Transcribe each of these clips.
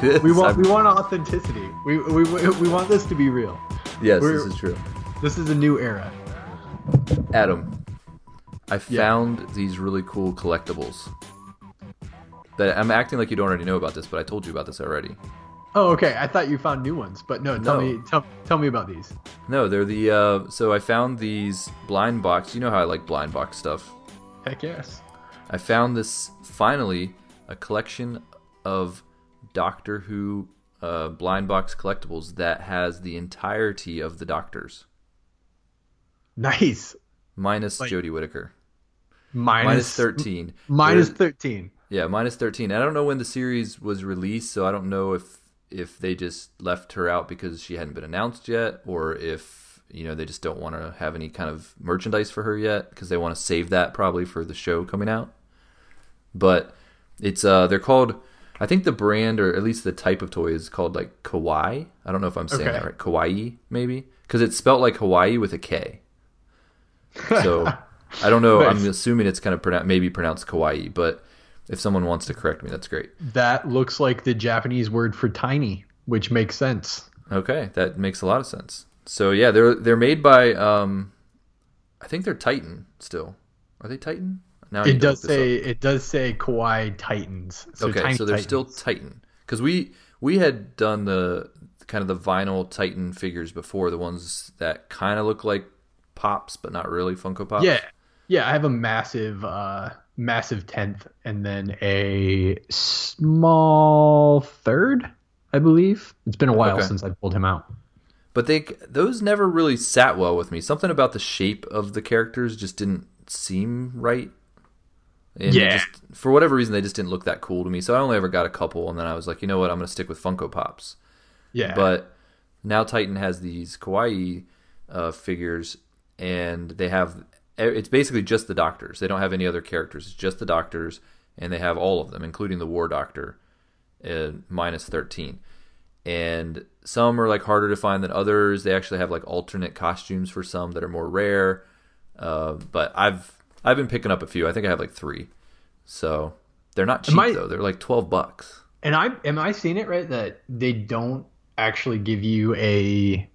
doctor. We want we want authenticity. We, we we want this to be real. Yes, We're- this is true. This is a new era. Adam, I found these really cool collectibles. That I'm acting like you don't already know about this, but I told you about this already. Oh, okay. I thought you found new ones, but no. Tell No. me, tell, tell me about these. No, they're the. Uh, so I found these blind box. You know how I like blind box stuff. Heck yes. I found this finally a collection of Doctor Who uh, blind box collectibles that has the entirety of the Doctors, Nice. minus Like- Jodie Whittaker. Minus, Minus thirteen. Minus There- thirteen. Yeah, minus thirteen. I don't know when the series was released, so I don't know if if they just left her out because she hadn't been announced yet, or if you know they just don't want to have any kind of merchandise for her yet because they want to save that probably for the show coming out. But it's uh they're called I think the brand or at least the type of toy is called like kawaii. I don't know if I'm saying Okay. that right. Kawaii maybe because it's spelt like Hawaii with a K. So I don't know. I'm assuming it's kind of pronoun- maybe pronounced kawaii, but if someone wants to correct me, that's great. That looks like the Japanese word for tiny, which makes sense. Okay, that makes a lot of sense. So yeah, they're they're made by um, I think they're Titan still. Are they Titan? Now It does say it does say Kawaii Titans. So okay, Tiny so they're Titans. still Titan because we we had done the kind of the vinyl Titan figures before, the ones that kind of look like pops but not really Funko Pops. Yeah. Yeah, I have a massive uh massive tenth and then a small third, I believe. It's been a while Okay. since I pulled him out. But they those never really sat well with me. Something about the shape of the characters just didn't seem right. And Yeah. just, for whatever reason, they just didn't look that cool to me. So I only ever got a couple, and then I was like, you know what, I'm going to stick with Funko Pops. Yeah. But now Titan has these kawaii uh, figures, and they have it's basically just the doctors. They don't have any other characters. It's just the doctors, and they have all of them, including the War Doctor, uh, minus thirteen. And some are like harder to find than others. They actually have like alternate costumes for some that are more rare. Uh, but I've I've been picking up a few. I think I have like three. So they're not cheap I- though. They're like twelve bucks. And I am I seeing it right that they don't actually give you a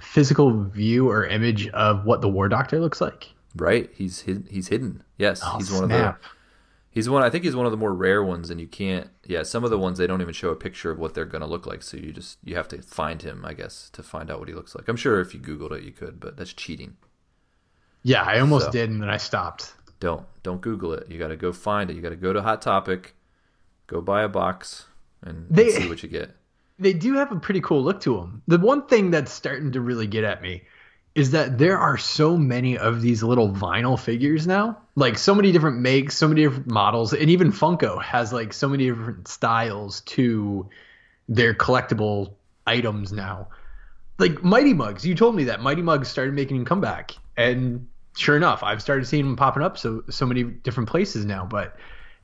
physical view or image of what the War Doctor looks like? Right? He's hid, he's hidden. Yes, Oh, he's one of snap. the he's one. I think he's one of the more rare ones, and you can't. Yeah, some of the ones they don't even show a picture of what they're gonna look like. So you just you have to find him, I guess, to find out what he looks like. I'm sure if you googled it, you could, but that's cheating. Yeah, I almost So. did and then I stopped. Don't don't Google it. You got to go find it. You got to go to Hot Topic, go buy a box, and, and see what you get. They do have a pretty cool look to them. The one thing that's starting to really get at me is that there are so many of these little vinyl figures now. Like so many different makes, so many different models, and even Funko has like so many different styles to their collectible items now. Like Mighty Mugs, you told me that Mighty Mugs started making a comeback, and sure enough, I've started seeing them popping up so so many different places now. But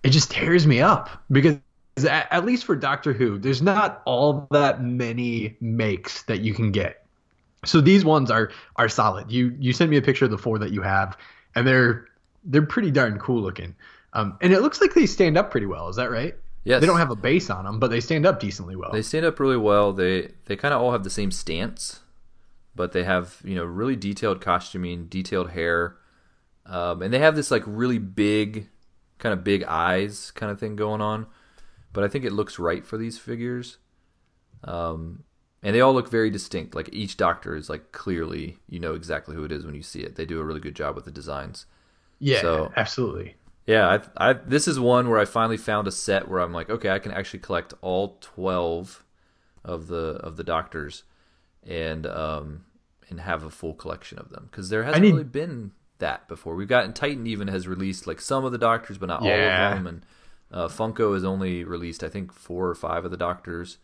it just tears me up because at, at least for Doctor Who, there's not all that many makes that you can get. So these ones are are solid. You you sent me a picture of the four that you have, and they're they're pretty darn cool looking. Um, and it looks like they stand up pretty well. Is that right? Yes, They don't have a base on them, but they stand up decently well. They stand up really well. They they kind of all have the same stance, but they have you know really detailed costuming, detailed hair, um, and they have this like really big, kind of big eyes kind of thing going on. But I think it looks right for these figures, um, and they all look very distinct. Like each Doctor is like clearly you know exactly who it is when you see it. They do a really good job with the designs. yeah, so- absolutely. Yeah, I, I this is one where I finally found a set where I'm like, okay, I can actually collect all twelve of the of the doctors, and um and have a full collection of them because there hasn't need- really been that before. We've gotten Titan even has released like some of the doctors, but not all of them, and uh, Funko has only released I think four or five of the doctors.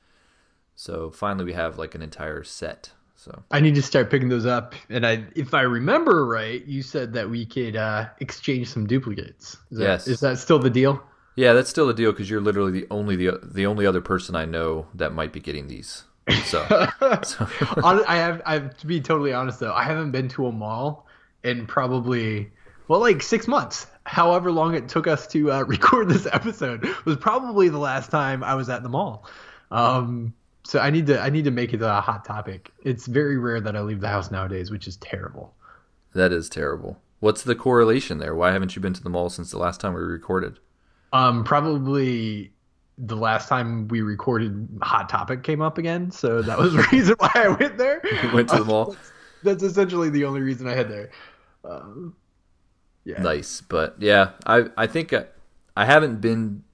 So finally, we have like an entire set. So I need to start picking those up. And I, if I remember right, you said that we could uh, exchange some duplicates. Is that, Yes. Is that still the deal? yeah, that's still a deal because you're literally the only the the only other person I know that might be getting these. So, so I have, I have to be totally honest though. I haven't been to a mall in probably well, like six months. However long it took us to uh, record this episode was probably the last time I was at the mall. Um, so I need to, I need to make it a hot topic. It's very rare that I leave the house nowadays, which is terrible. that is terrible. What's the correlation there? Why haven't you been to the mall since the last time we recorded? Um, probably the last time we recorded Hot Topic came up again, so that was the reason why I went there. Went to the mall. That's essentially the only reason I had there. Um, yeah. Nice, but yeah, I I think I, I haven't been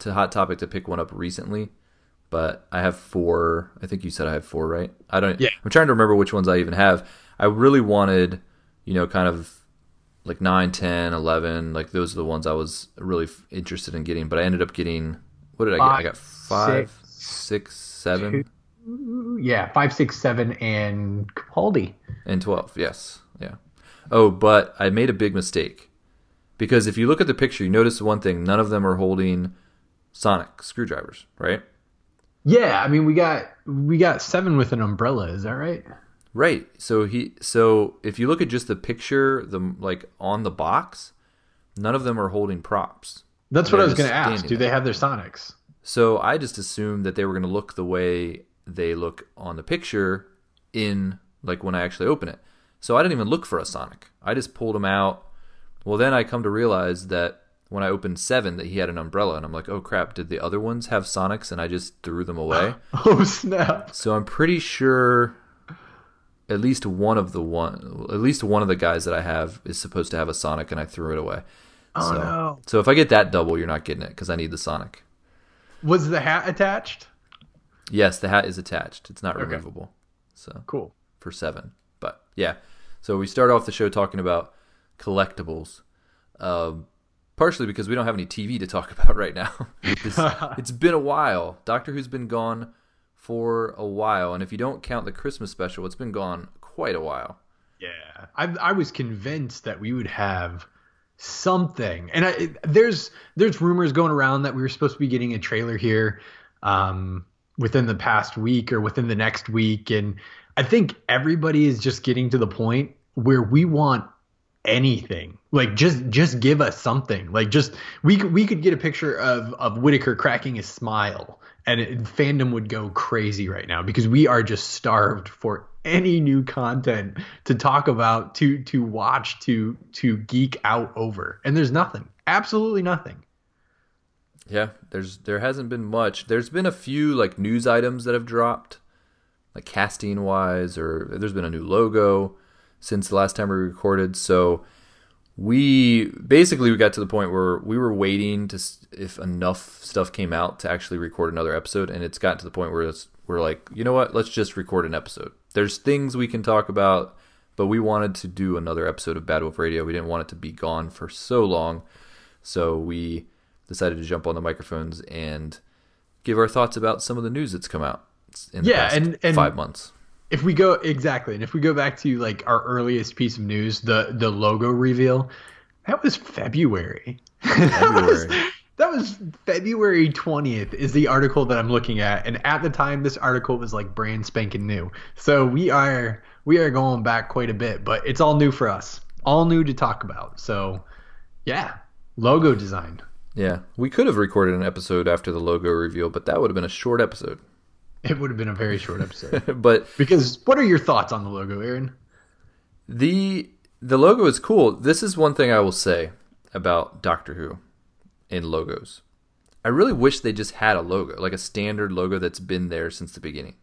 to Hot Topic to pick one up recently, but I have four. I think you said I have four, right? I don't. Yeah. I'm trying to remember which ones I even have. I really wanted, you know, kind of like 9, 10, 11. Like those are the ones I was really f- interested in getting, but I ended up getting. What did I get? I got five, six, six, seven, Yeah, five, six, seven, and Capaldi. and 12. Yes. Yeah. Oh, but I made a big mistake. Because if you look at the picture, you notice one thing none of them are holding sonic screwdrivers, right? Yeah, I mean we got we got seven with an umbrella. Is that right? Right. So he so if you look at just the picture, the like on the box, none of them are holding props. That's what I was going to ask. Do they have their Sonics? So I just assumed that they were going to look the way they look on the picture in like when I actually open it. So I didn't even look for a Sonic. I just pulled him out. Well, then I come to realize that when I opened 7 that he had an umbrella and I'm like, "Oh crap, did the other ones have Sonics and I just threw them away?" Oh snap! so I'm pretty sure at least one of the one at least one of the guys that I have is supposed to have a Sonic and I threw it away. Oh so, no! So if I get that double, you're not getting it cuz I need the Sonic. Was the hat attached? Yes, the hat is attached. It's not removable. So Cool. for seven, but yeah. So we start off the show talking about collectibles, um, partially because we don't have any TV to talk about right now. it's, it's been a while. Doctor Who's been gone for a while, and if you don't count the Christmas special, it's been gone quite a while. Yeah, I, I was convinced that we would have something, and I, there's there's rumors going around that we were supposed to be getting a trailer here um, within the past week or within the next week, and I think everybody is just getting to the point where we want anything. Like just just give us something. Like just we could we could get a picture of of Whittaker cracking a smile and it, fandom would go crazy right now because we are just starved for any new content to talk about to to watch to to geek out over and there's nothing absolutely nothing Yeah, there's there hasn't been much. There's been a few like news items that have dropped, like casting wise, or there's been a new logo since the last time we recorded. So we basically we got to the point where we were waiting to if enough stuff came out to actually record another episode, and it's gotten to the point where it's, we're like, you know what, let's just record an episode. There's things we can talk about, but we wanted to do another episode of Bad Wolf Radio. We didn't want it to be gone for so long, so we decided to jump on the microphones and give our thoughts about some of the news that's come out in the Yeah, past and- and- five months. if we go exactly and if we go back to like our earliest piece of news the the logo reveal that was february that, was, February. That was february 20th is the article that i'm looking at and at the time this article was like brand spanking new. So we are we are going back quite a bit but it's all new for us all new to talk about. So yeah logo design. Yeah, we could have recorded an episode after the logo reveal, but that would have been a short episode. it would have been a very short episode. But because what are your thoughts on the logo aaron? The the logo is cool. This is one thing I will say about Doctor Who in logos. I really wish they just had a logo, like a standard logo that's been there since the beginning.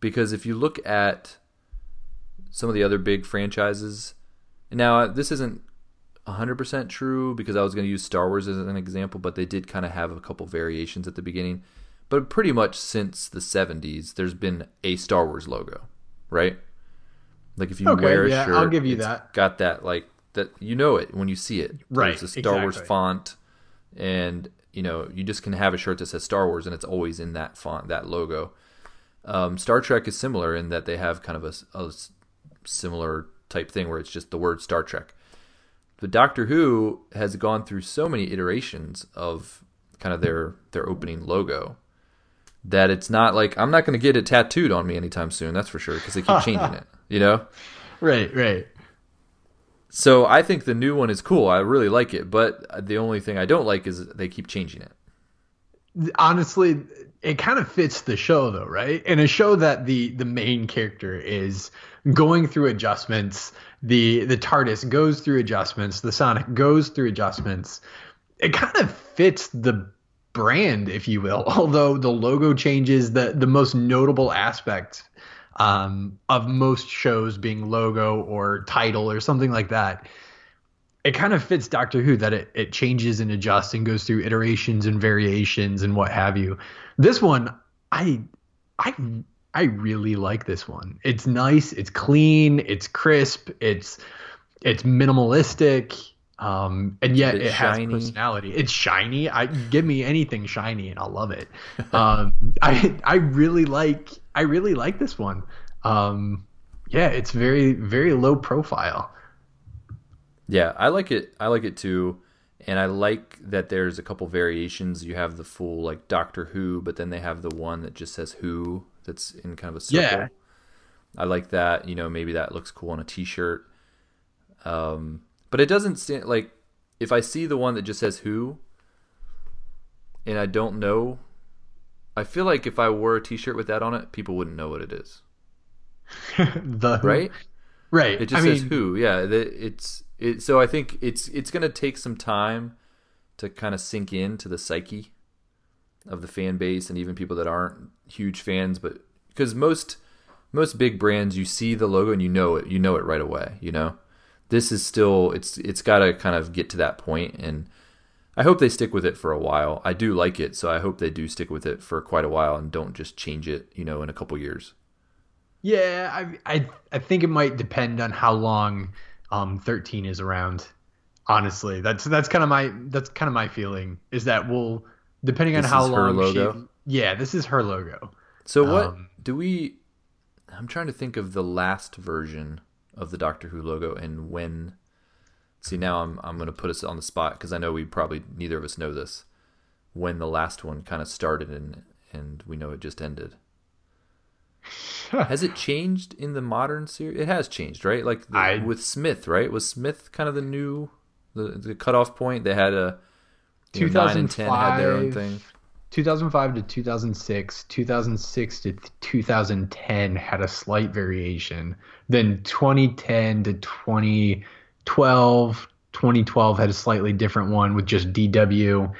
Because if you look at some of the other big franchises, now uh, this isn't 100% true because I was going to use Star Wars as an example, but they did kind of have a couple variations at the beginning. But pretty much since the 70s, there's been a Star Wars logo, right? Like if you Okay, wear a yeah, shirt, I'll give you it's that. Got that like that you know it when you see it. Right, There's a Star Wars font and you know, you just can have a shirt that says Star Wars and it's always in that font, that logo. Um, Star Trek is similar in that they have kind of a similar type thing where it's just the word Star Trek. But Doctor Who has gone through so many iterations of kind of their their opening logo that it's not like I'm not going to get it tattooed on me anytime soon. That's for sure because they keep changing it. You know. Right, right. So I think the new one is cool. I really like it, but the only thing I don't like is they keep changing it. honestly it kind of fits the show though right in a show that the the main character is going through adjustments the the tardis goes through adjustments the sonic goes through adjustments it kind of fits the brand if you will although the logo changes the the most notable aspect um, of most shows being logo or title or something like that it kind of fits Doctor Who that it, it changes and adjusts and goes through iterations and variations and what have you. This one, I I I really like this one. It's nice, it's clean, it's crisp, it's it's minimalistic, um, and yet It's it has personality. It's shiny. I give me anything shiny and I'll love it. Um, I I really like I really like this one. Um, yeah, it's very very low profile. Yeah, I like it. I like it too, and I like that there's a couple variations. You have the full like Doctor Who, but then they have the one that just says Who that's in kind of a circle. Yeah. I like that. You know, maybe that looks cool on a T-shirt. Um, but it doesn't stand like if I see the one that just says Who, and I don't know. I feel like if I wore a T-shirt with that on it, people wouldn't know what it is, the right? right. It just I says mean, who. Yeah, it's it. So I think it's it's gonna take some time to kind of sink into the psyche of the fan base and even people that aren't huge fans, but because most most big brands, you see the logo and you know it, you know it right away. You know, this is still it's it's got to kind of get to that point, and I hope they stick with it for a while. I do like it, so I hope they do stick with it for quite a while and don't just change it. You know, in a couple years. Yeah, I, I I think it might depend on how long um 13 is around. Honestly, that's that's kind of my that's kind of my feeling is that we'll depending on This how is her long she Yeah, this is her logo. So what Um, do we? I'm trying to think of the last version of the Doctor Who logo and when. See now I'm I'm going to put us on the spot because I know we probably neither of us know this. When the last one kind of started and and we know it just ended. has it changed in the modern series? It has changed, right? Like the, I- with Smith, right? Was Smith kind of the new the the cutoff point? They had a know, nine and ten had their own thing. 2005 to 2006, 2006 to 2010 had a slight variation. Then 2010 to 2012, 2012 had a slightly different one with just DW.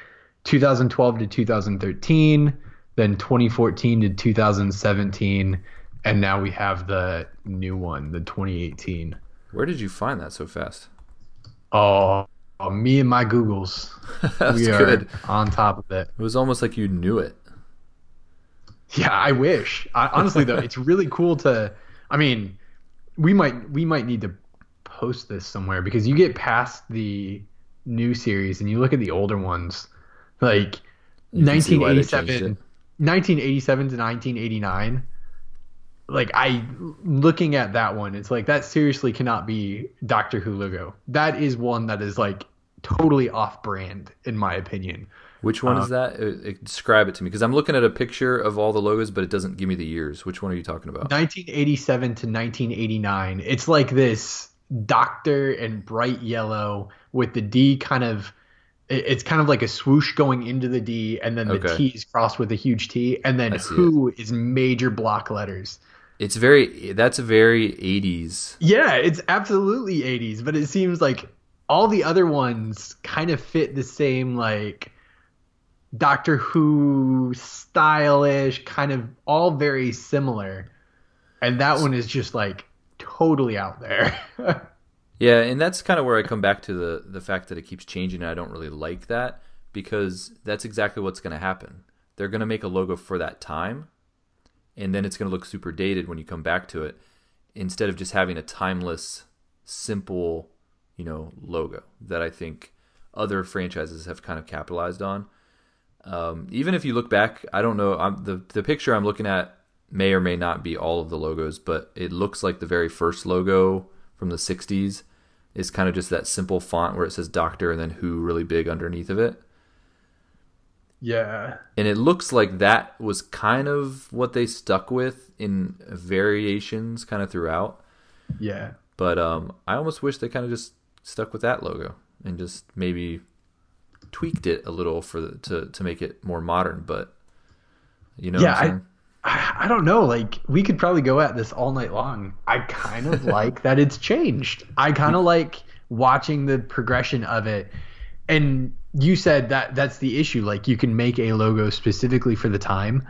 2012 to 2013, then 2014 to 2017, and now we have the new one, the 2018. Where did you find that so fast? Oh, oh, me and my Googles. That's we are good. on top of it. It was almost like you knew it. Yeah, I wish. I, honestly, though, it's really cool to. I mean, we might we might need to post this somewhere because you get past the new series and you look at the older ones, like can see why they changed 1987, 1987 to 1989. Like I looking at that one, it's like that seriously cannot be Doctor Who logo. That is one that is like totally off brand in my opinion. Which one Uh, is that? Uh, uh, describe it to me because I'm looking at a picture of all the logos, but it doesn't give me the years. Which one are you talking about? 1987 to 1989. It's like this doctor and bright yellow with the D kind of it's kind of like a swoosh going into the D and then the Okay. T is crossed with a huge T and then who is major block letters. It's very. That's a very 80s. Yeah, it's absolutely 80s, but it seems like all the other ones kind of fit the same like Doctor Who stylish, kind of all very similar. And that one is just like totally out there. Yeah, and that's kind of where I come back to the the fact that it keeps changing, and I don't really like that because that's exactly what's going to happen. They're going to make a logo for that time, and then it's going to look super dated when you come back to it, instead of just having a timeless, simple, you know, logo that I think other franchises have kind of capitalized on. Um, even if you look back, I don't know. I'm, the the picture I'm looking at may or may not be all of the logos, but it looks like the very first logo from the 60s is kind of just that simple font where it says doctor and then who really big underneath of it. Yeah. And it looks like that was kind of what they stuck with in variations kind of throughout. Yeah. But um, I almost wish they kind of just stuck with that logo and just maybe tweaked it a little for the, to to make it more modern. But you know, Yeah, what I'm saying? I, I don't know. Like we could probably go at this all night long. I kind of like that it's changed. I kind of mm-hmm. like watching the progression of it. And you said that that's the issue. Like you can make a logo specifically for the time,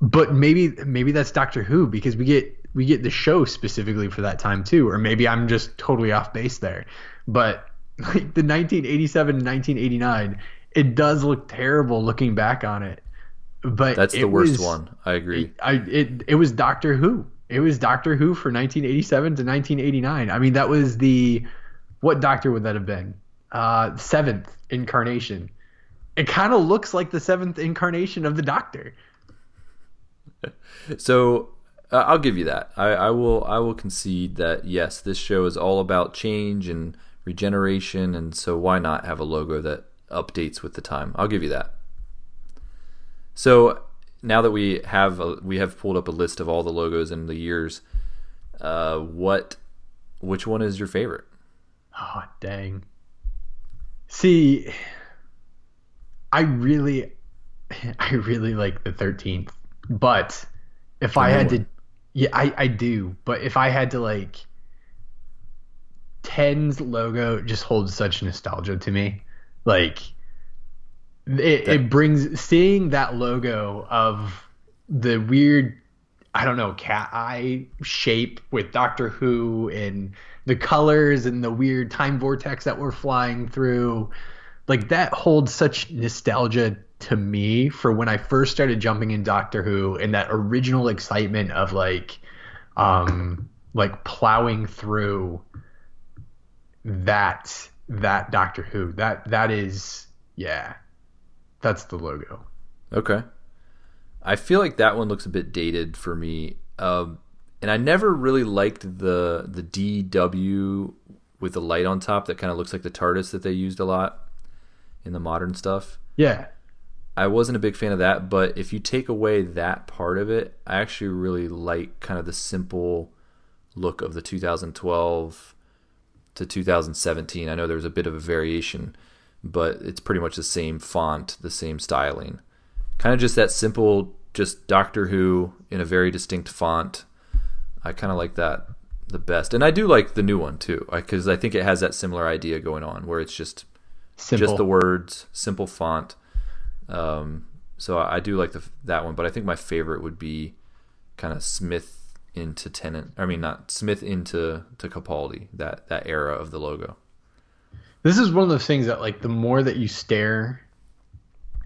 but maybe maybe that's Doctor Who because we get we get the show specifically for that time too. Or maybe I'm just totally off base there. But like the 1987 and 1989, it does look terrible looking back on it. But that's the worst was- one. I agree. I it it was Doctor Who. It was Doctor Who for 1987 to 1989. I mean, that was the what Doctor would that have been? Uh, seventh incarnation. It kind of looks like the seventh incarnation of the Doctor. So uh, I'll give you that. I, I will. I will concede that yes, this show is all about change and regeneration, and so why not have a logo that updates with the time? I'll give you that. So now that we have a, we have pulled up a list of all the logos in the years, uh, what which one is your favorite? Oh dang. See, I really, I really like the 13th, but if I new had to, yeah, I I do. But if I had to like, 10's logo just holds such nostalgia to me. Like, it, it brings seeing that logo of the weird I don't know, cat eye shape with Doctor Who and the colors and the weird time vortex that we're flying through. Like that holds such nostalgia to me for when I first started jumping in Doctor Who and that original excitement of like um like plowing through that that Doctor Who. That that is yeah. That's the logo. Okay. I feel like that one looks a bit dated for me. Um, and I never really liked the the DW with the light on top that kind of looks like the TARDIS that they used a lot in the modern stuff. Yeah. I wasn't a big fan of that, but if you take away that part of it, I actually really like kind of the simple look of the 2012 to 2017. I know there was a bit of a variation, but it's pretty much the same font, the same styling. Kind of just that simple, just Doctor Who in a very distinct font. I kind of like that the best, and I do like the new one too, because I think it has that similar idea going on, where it's just Simple. just the words, simple font. Um, so I, I do like the, that one, but I think my favorite would be kind of Smith into Tennant. I mean, not Smith into to Capaldi. That that era of the logo. This is one of those things that like the more that you stare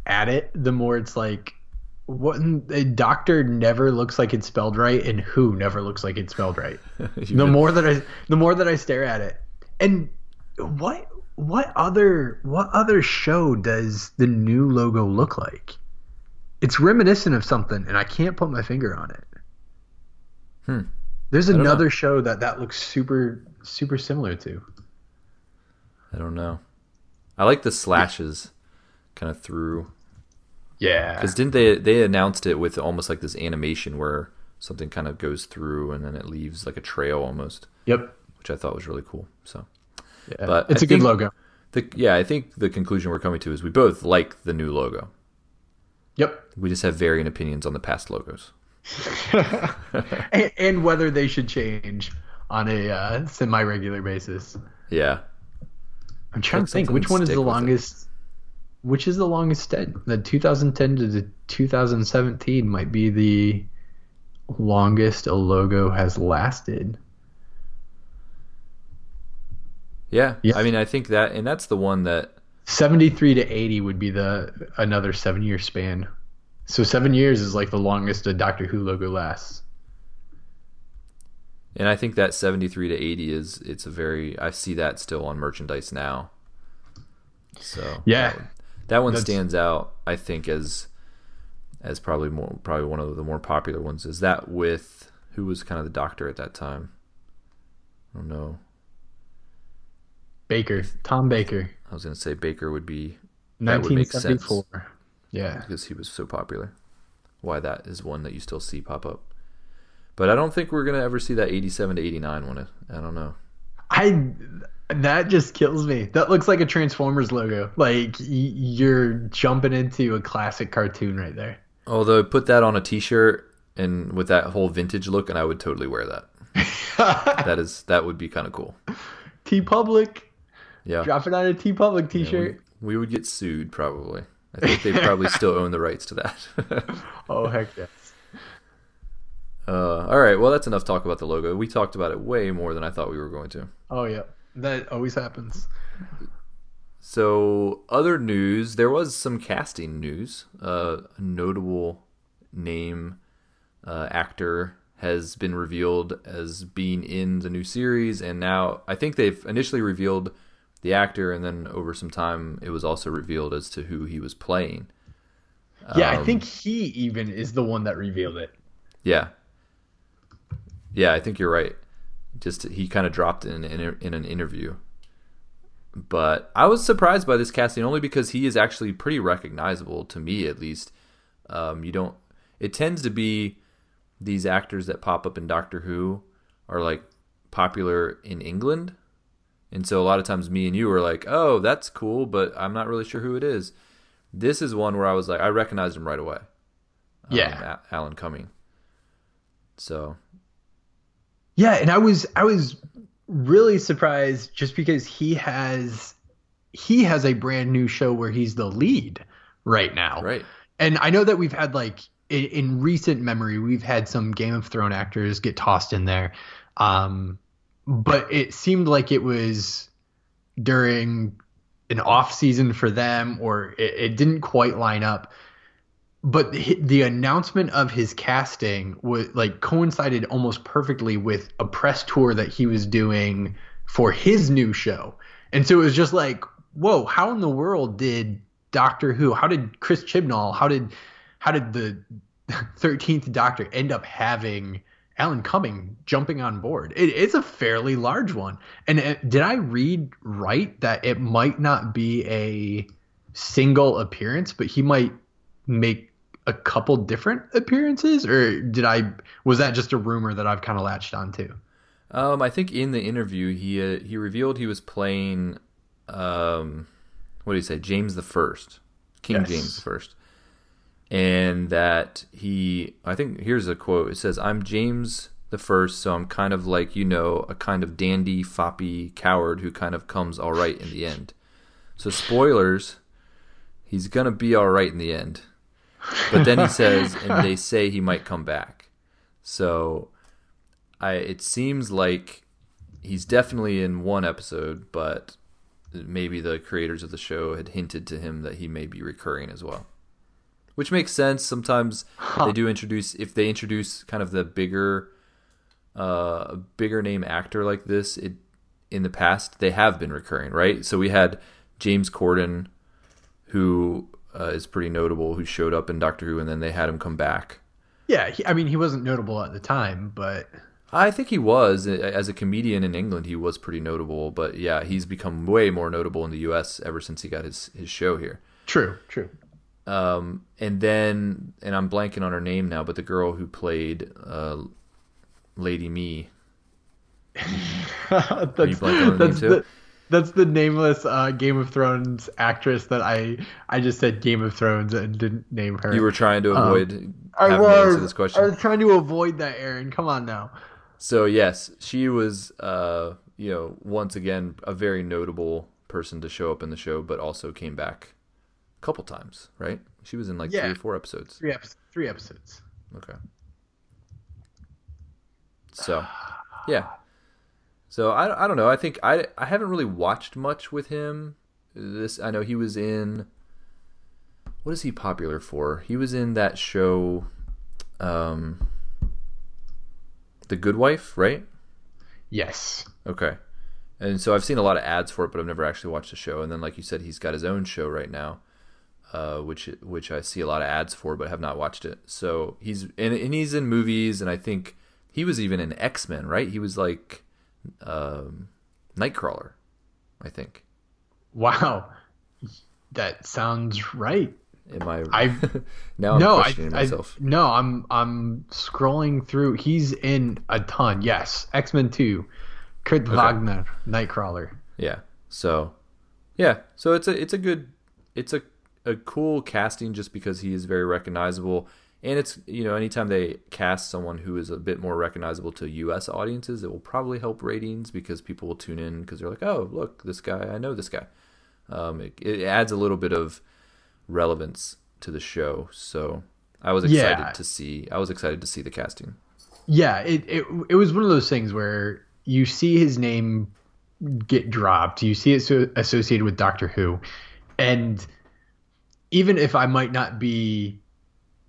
at it, the more it's like what a doctor never looks like it's spelled right and who never looks like it's spelled right. the more that I the more that I stare at it. And what what other what other show does the new logo look like? It's reminiscent of something and I can't put my finger on it. Hmm. There's know. another show that that looks super super similar to. I don't know. I like the slashes kind of through Yeah. because didn't they they announced it with almost like this animation where something kind of goes through and then it leaves like a trail almost, Yep. which I thought was really cool. So Yeah. But it's I a good logo. the yeah, I think the conclusion we're coming to is we both like the new logo. Yep. We just have varying opinions on the past logos. and, and whether they should change on a uh, semi-regular basis. Yeah. I'm trying Pick to think which one is the longest. Which is the longest stint? The 2010 to the 2017 might be the longest a logo has lasted. Yeah. Yeah. I mean, I think that, and that's the one that, 73 to 80 would be the another seven year span. So seven years is like the longest a Doctor Who logo lasts. And I think that 73 to 80 is, it's a very, I see that still on merchandise now. So Yeah. that one, that one stands out, I think, as, as probably more probably one of the more popular ones. Is that with who was kind of the doctor at that time? I don't know. Baker, Tom Baker, I was gonna say Baker would be that would 1974. Yeah. because he was so popular. Why that is one that you still see pop up. But I don't think we're gonna ever see that eighty-seven to eighty-nine one. I don't know. I that just kills me. That looks like a Transformers logo. Like you're jumping into a classic cartoon right there. Although put that on a T-shirt and with that whole vintage look, and I would totally wear that. that is that would be kind of cool. TeePublic, Yeah, drop it on a TeePublic T-shirt. we, we would get sued probably. I think they probably still own the rights to that. Oh heck yes. Uh, all right, well that's enough talk about the logo. We talked about it way more than I thought we were going to. Oh yeah, that always happens. So, other news, there was some casting news. Uh, a notable name uh, actor has been revealed as being in the new series, and now I think they've initially revealed the actor, and then over some time, it was also revealed as to who he was playing. Yeah, I Um, think he even is the one that revealed it. Yeah, yeah, I think you're right. Just he kind of dropped in in, in an interview, but I was surprised by this casting only because he is actually pretty recognizable to me, at least. Um, you don't. It tends to be these actors that pop up in Doctor Who are like popular in England, and so a lot of times me and you are like, "Oh, that's cool," but I'm not really sure who it is. This is one where I was like, I recognized him right away. Um, Yeah. Alan Cumming. So Yeah, and I was I was really surprised just because he has he has a brand new show where he's the lead right now. right. And I know that we've had like in, in recent memory we've had some Game of Thrones actors get tossed in there. Um but it seemed like it was during an off season for them or it, it didn't quite line up but the, announcement of his casting was like coincided almost perfectly with a press tour that he was doing for his new show. And so it was just like whoa how in the world did doctor who how did chris chibnall how did how did the 13th doctor end up having alan cumming jumping on board? It, it's a fairly large one. And uh, did i read right that it might not be a single appearance but he might make a couple different appearances or did i was that just a rumor that i've kind of latched onto Um, I think in the interview he uh, he revealed he was playing, um, what do you say, James the First, King Yes. James the First, and that he, I think here's a quote. It says, "I'm James the First, so I'm kind of like you know a kind of dandy, foppy coward who kind of comes all right in the end." So spoilers, he's gonna be all right in the end. But then he says, and they say he might come back. So I it seems like he's definitely in one episode, but maybe the creators of the show had hinted to him that he may be recurring as well. Which makes sense. Sometimes they do introduce if they introduce kind of the bigger uh a bigger name actor like this, it in the past they have been recurring, right? So we had James Corden who uh, is pretty notable who showed up in Doctor Who and then they had him come back. yeah he, i mean he wasn't notable at the time but I think he was as a comedian in England. He was pretty notable, but yeah, he's become way more notable in the U.S. ever since he got his his show here. true true Um, and then, and I'm blanking on her name now, but the girl who played uh, Lady Me. that's, blanking on the that's name too? the that's the nameless uh, Game of Thrones actress that I I just said Game of Thrones and didn't name her. You were trying to avoid I having to answer was this I was trying to avoid that, Aaron. Come on now. So yes, she was, uh, you know, once again a very notable person to show up in the show, but also came back a couple times, right? She was in like Yeah. three or four episodes. Three episodes. Three episodes. Okay. So, yeah. So I, I don't know. I think I I haven't really watched much with him. This I know he was in. What is he popular for? He was in that show, um, The Good Wife, right? Yes. Okay. And so I've seen a lot of ads for it, but I've never actually watched the show. And then, like you said, he's got his own show right now. uh, which which I see a lot of ads for, but have not watched it. So he's and, and he's in movies, and I think he was even in X Men, right? He was like um, Nightcrawler, I think. Wow, that sounds right. Am I? I now I'm no, I, questioning I myself. no, I'm I'm scrolling through. He's in a ton. Yes, X Men Two, Kurt Wagner, Nightcrawler. Yeah. So, yeah. So it's a it's a good it's a a cool casting just because he is very recognizable, and it's you know anytime they cast someone who is a bit more recognizable to U.S. audiences, it will probably help ratings because people will tune in because they're like, oh look, this guy, I know this guy. Um, it, it adds a little bit of relevance to the show, so I was excited Yeah. to see. I was excited to see the casting. Yeah, it, it it was one of those things where you see his name get dropped, you see it so associated with Doctor Who, and even if I might not be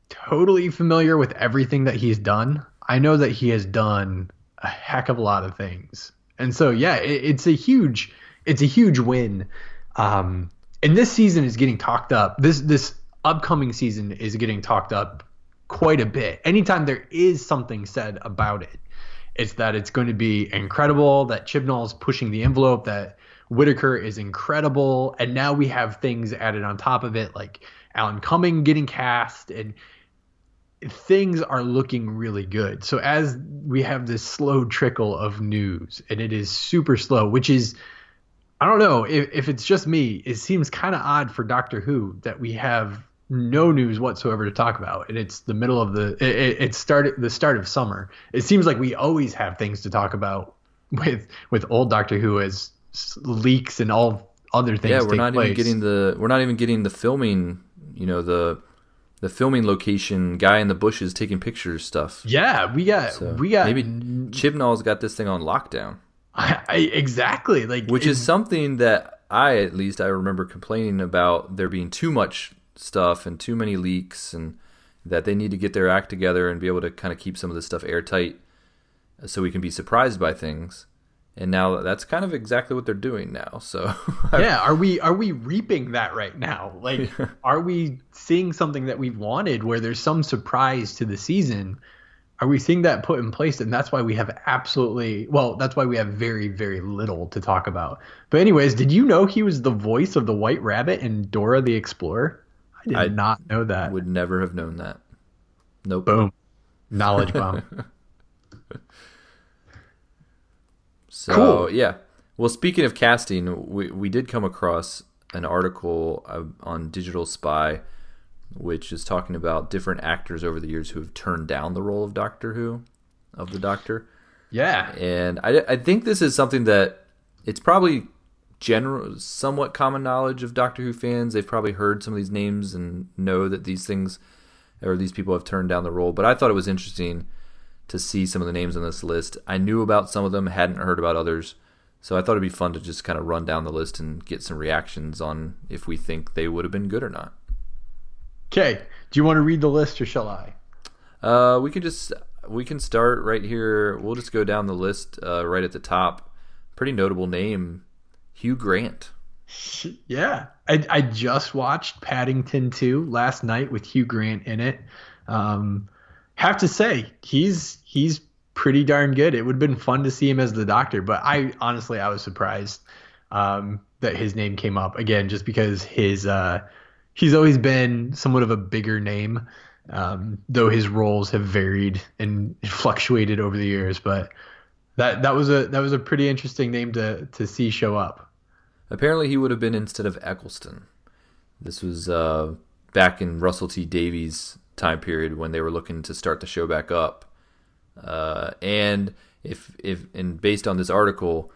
totally familiar with everything that he's done, I know that he has done a heck of a lot of things, and so yeah, it, it's a huge it's a huge win. Um, and this season is getting talked up. This this upcoming season is getting talked up quite a bit. Anytime there is something said about it, it's that it's going to be incredible, that Chibnall is pushing the envelope, that Whittaker is incredible, and now we have things added on top of it, like Alan Cumming getting cast, and things are looking really good. So as we have this slow trickle of news, and it is super slow, which is I don't know if, if it's just me. It seems kind of odd for Doctor Who that we have no news whatsoever to talk about, and it's the middle of the it, it, started the start of summer. It seems like we always have things to talk about with with old Doctor Who as leaks and all other things. yeah, we're not place. even getting the we're not even getting the filming. You know the the filming location guy in the bushes taking pictures stuff. Yeah, we got So we got maybe Chibnall's got this thing on lockdown, I, I, exactly like which is something that I at least I remember complaining about there being too much stuff and too many leaks and that they need to get their act together and be able to kind of keep some of this stuff airtight so we can be surprised by things. And now that's kind of exactly what they're doing now. So. Yeah are we are we reaping that right now? Like are we seeing something that we've wanted where there's some surprise to the season? Are we seeing that put in place? And that's why we have absolutely well that's why we have very very little to talk about. But anyways did you know he was the voice of the white rabbit in dora the explorer? I did I not know that. would never have known that. Nope. boom. Knowledge bomb So Cool. yeah. Well, speaking of casting, we we did come across an article uh, on Digital Spy, which is talking about different actors over the years who have turned down the role of Doctor Who, of the Doctor, yeah and I I think this is something that it's probably general somewhat common knowledge of Doctor Who fans. They've probably heard some of these names and know that these things or these people have turned down the role. But I thought it was interesting to see some of the names on this list. I knew about some of them, hadn't heard about others. So I thought it'd be fun to just kind of run down the list and get some reactions on if we think they would have been good or not. okay do you want to read the list or shall i Uh, we can just we can start right here. We'll just go down the list uh, right at the top. Pretty notable name, Hugh Grant. Yeah, I, I just watched Paddington 2 last night with Hugh Grant in it. Um, have to say he's he's pretty darn good. It would have been fun to see him as the Doctor, but I honestly I was surprised um, that his name came up again, just because his uh, he's always been somewhat of a bigger name, um, though his roles have varied and fluctuated over the years. But that that was a that was a pretty interesting name to to see show up. Apparently, he would have been instead of Eccleston. This was uh, back in Russell T Davies' time period when they were looking to start the show back up. Uh, and if if and based on this article,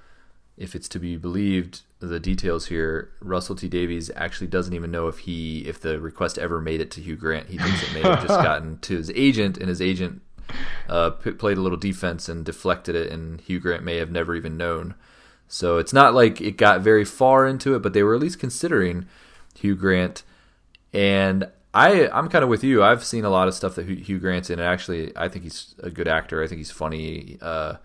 if it's to be believed, the details here, Russell T Davies actually doesn't even know if he if the request ever made it to Hugh Grant. He thinks it may have just gotten to his agent, and his agent uh, p- played a little defense and deflected it, and Hugh Grant may have never even known. So it's not like it got very far into it, but they were at least considering Hugh Grant. And I, I'm kind of with you. I've seen a lot of stuff that Hugh Grant's in, and actually, I think he's a good actor. I think he's funny. Uh,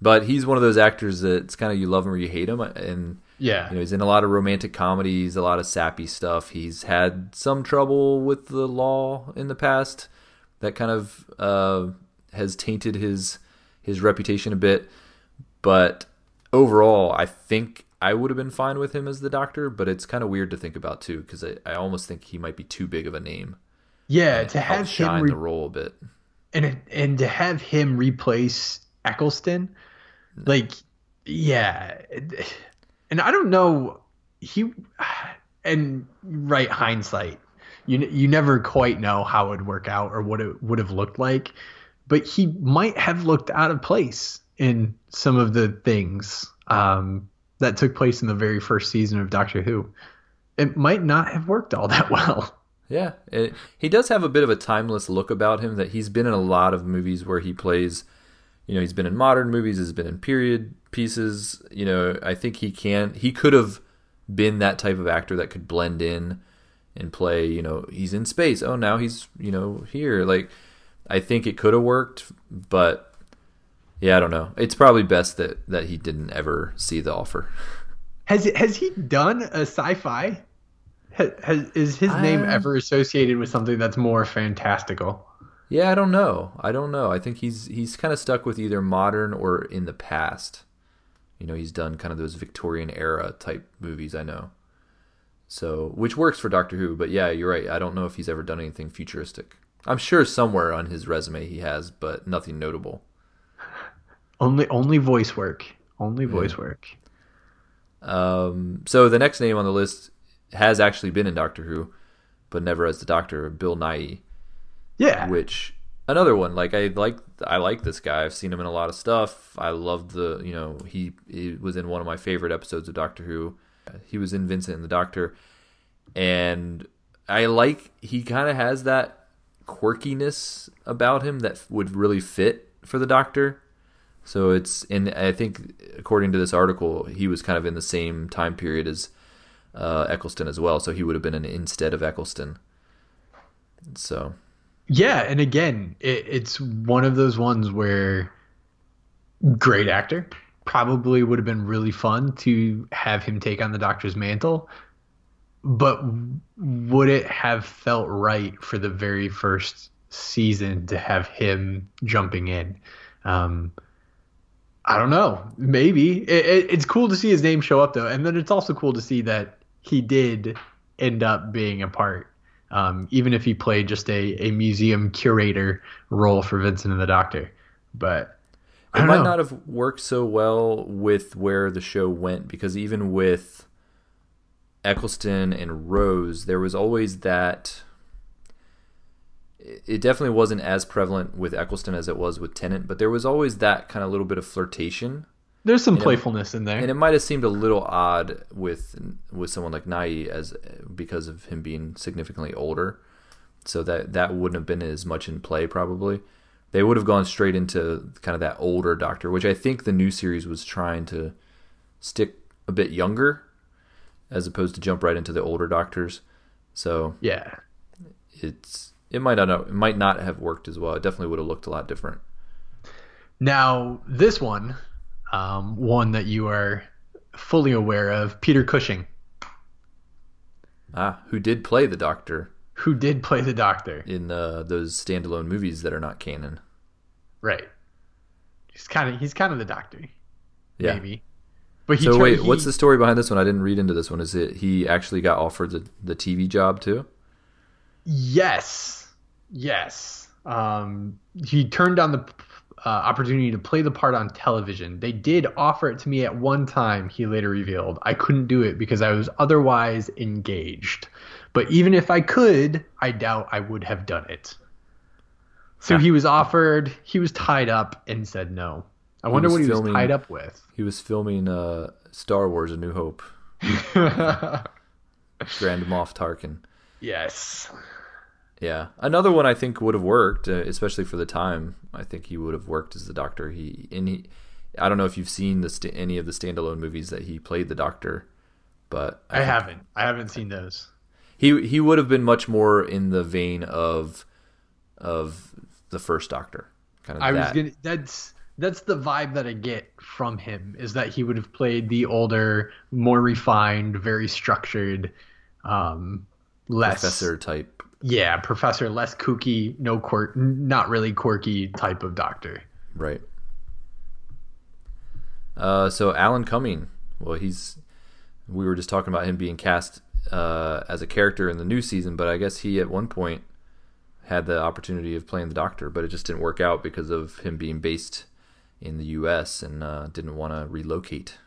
but he's one of those actors that's kind of you love him or you hate him. And Yeah. You know, he's in a lot of romantic comedies, a lot of sappy stuff. He's had some trouble with the law in the past that kind of uh, has tainted his his reputation a bit. But overall, I think I would have been fine with him as the Doctor. But it's kind of weird to think about too, because I, I almost think he might be too big of a name. yeah, to have him re- the role a bit. and and to have him replace Eccleston, like, yeah, and I don't know he, and right hindsight, you you never quite know how it would work out or what it would have looked like, but he might have looked out of place in some of the things um, that took place in the very first season of Doctor Who. It might not have worked all that well. Yeah, it, he does have a bit of a timeless look about him. That he's been in a lot of movies where he plays. You know, he's been in modern movies. he's been in period pieces. You know, I think he can. He could have been that type of actor that could blend in and play. You know, he's in space. Oh, now he's you know here. Like, I think it could have worked, but yeah, I don't know. It's probably best that that he didn't ever see the offer. Has has he done a sci-fi? Has, has is his name ever associated with something that's more fantastical? Yeah, I don't know. I don't know. I think he's he's kind of stuck with either modern or in the past. You know, he's done kind of those Victorian era type movies. I know. So, which works for Doctor Who, but yeah, you're right. I don't know if he's ever done anything futuristic. I'm sure somewhere on his resume he has, but nothing notable. Only only voice work. Only voice work. Um, so the next name on the list has actually been in Doctor Who, but never as the Doctor. Bill Nighy. Yeah. which another one like i like i like this guy i've seen him in a lot of stuff i loved the you know he, he was in one of my favorite episodes of doctor who he was in vincent and the doctor and i like he kind of has that quirkiness about him that would really fit for the doctor so it's and i think according to this article he was kind of in the same time period as uh, eccleston as well. So he would have been an instead of eccleston. So. Yeah, and again, it, it's one of those ones where great actor. Probably would have been really fun to have him take on the Doctor's mantle, but would it have felt right for the very first season to have him jumping in? Um, I don't know. Maybe it, it, it's cool to see his name show up though, and then it's also cool to see that he did end up being a part um, even if he played just a, a museum curator role for Vincent and the Doctor. But it might know. not have worked so well with where the show went because even with Eccleston and Rose, there was always that. It definitely wasn't as prevalent with Eccleston as it was with Tennant, but there was always that kind of little bit of flirtation, There's some it- playfulness in there. and it might have seemed a little odd with with someone like Nighy as because of him being significantly older. So that that wouldn't have been as much in play probably. They would have gone straight into kind of that older Doctor, which I think the new series was trying to stick a bit younger, as opposed to jump right into the older Doctors. So yeah. it's it might not it might not have worked as well. It definitely would have looked a lot different. Now this one, um, one that you are fully aware of, Peter Cushing, Ah, who did play the Doctor who did play the Doctor. in uh, those standalone movies that are not canon? Right. He's kind of he's kind of the Doctor. Yeah. Maybe. But he So tried- wait, he- what's the story behind this one? I didn't read into this one. Is it he actually got offered the, the TV job too? Yes. Yes. Um, he turned down the uh, opportunity to play the part on television. They did offer it to me at one time, he later revealed. I couldn't do it because I was otherwise engaged. But even if I could, I doubt I would have done it. So he was offered, he was tied up and said no. I wonder was what he filming- was tied up with. He was filming uh, Star Wars: A New Hope. Grand Moff Tarkin. yes. Yeah, another one I think would have worked, uh, especially for the time. I think he would have worked as the Doctor. He and he, I don't know if you've seen the st- any of the standalone movies that he played the Doctor, but I think haven't. I haven't seen those. He he would have been much more in the vein of of the first Doctor, kind of I that. was gonna. That's that's the vibe that I get from him is that he would have played the older, more refined, very structured, um, less Professor type. Yeah, professor, less kooky, no quirk, not really quirky type of doctor. Right. Uh, so Alan Cumming, well, he's we were just talking about him being cast uh, as a character in the new season, but I guess he at one point had the opportunity of playing the Doctor, but it just didn't work out because of him being based in the U.S. and uh, didn't want to relocate.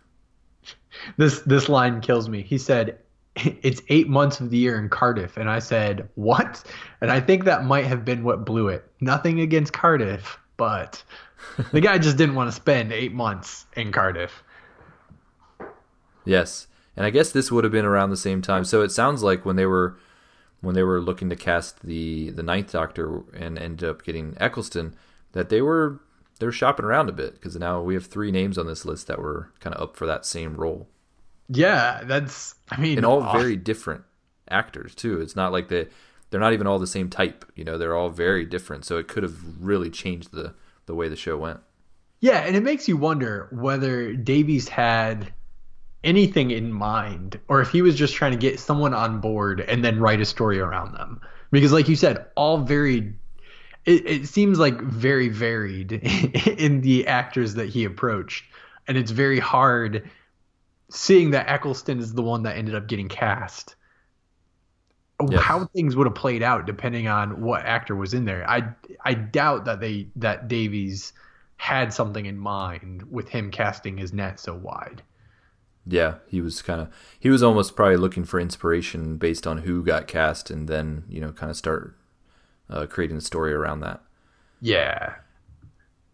This this line kills me. He said, "It's eight months of the year in Cardiff," and I said, "What?" And I think that might have been what blew it. Nothing against Cardiff, but the guy just didn't want to spend eight months in Cardiff. Yes, and I guess this would have been around the same time. So it sounds like when they were when they were looking to cast the the Ninth Doctor and ended up getting Eccleston, that they were they were shopping around a bit because now we have three names on this list that were kind of up for that same role, Yeah, that's. I mean, and all aw- very different actors too. It's not like they they're not even all the same type. You know, they're all very different. So it could have really changed the the way the show went. Yeah, and it makes you wonder whether Davies had anything in mind or if he was just trying to get someone on board and then write a story around them. Because like you said, all very it, it seems like very varied in the actors that he approached. And it's very hard seeing that Eccleston is the one that ended up getting cast. Yes. How things would have played out depending on what actor was in there. I I doubt that they that Davies had something in mind with him casting his net so wide. Yeah, he was kind of he was almost probably looking for inspiration based on who got cast, and then you know kind of start uh, creating a story around that. Yeah.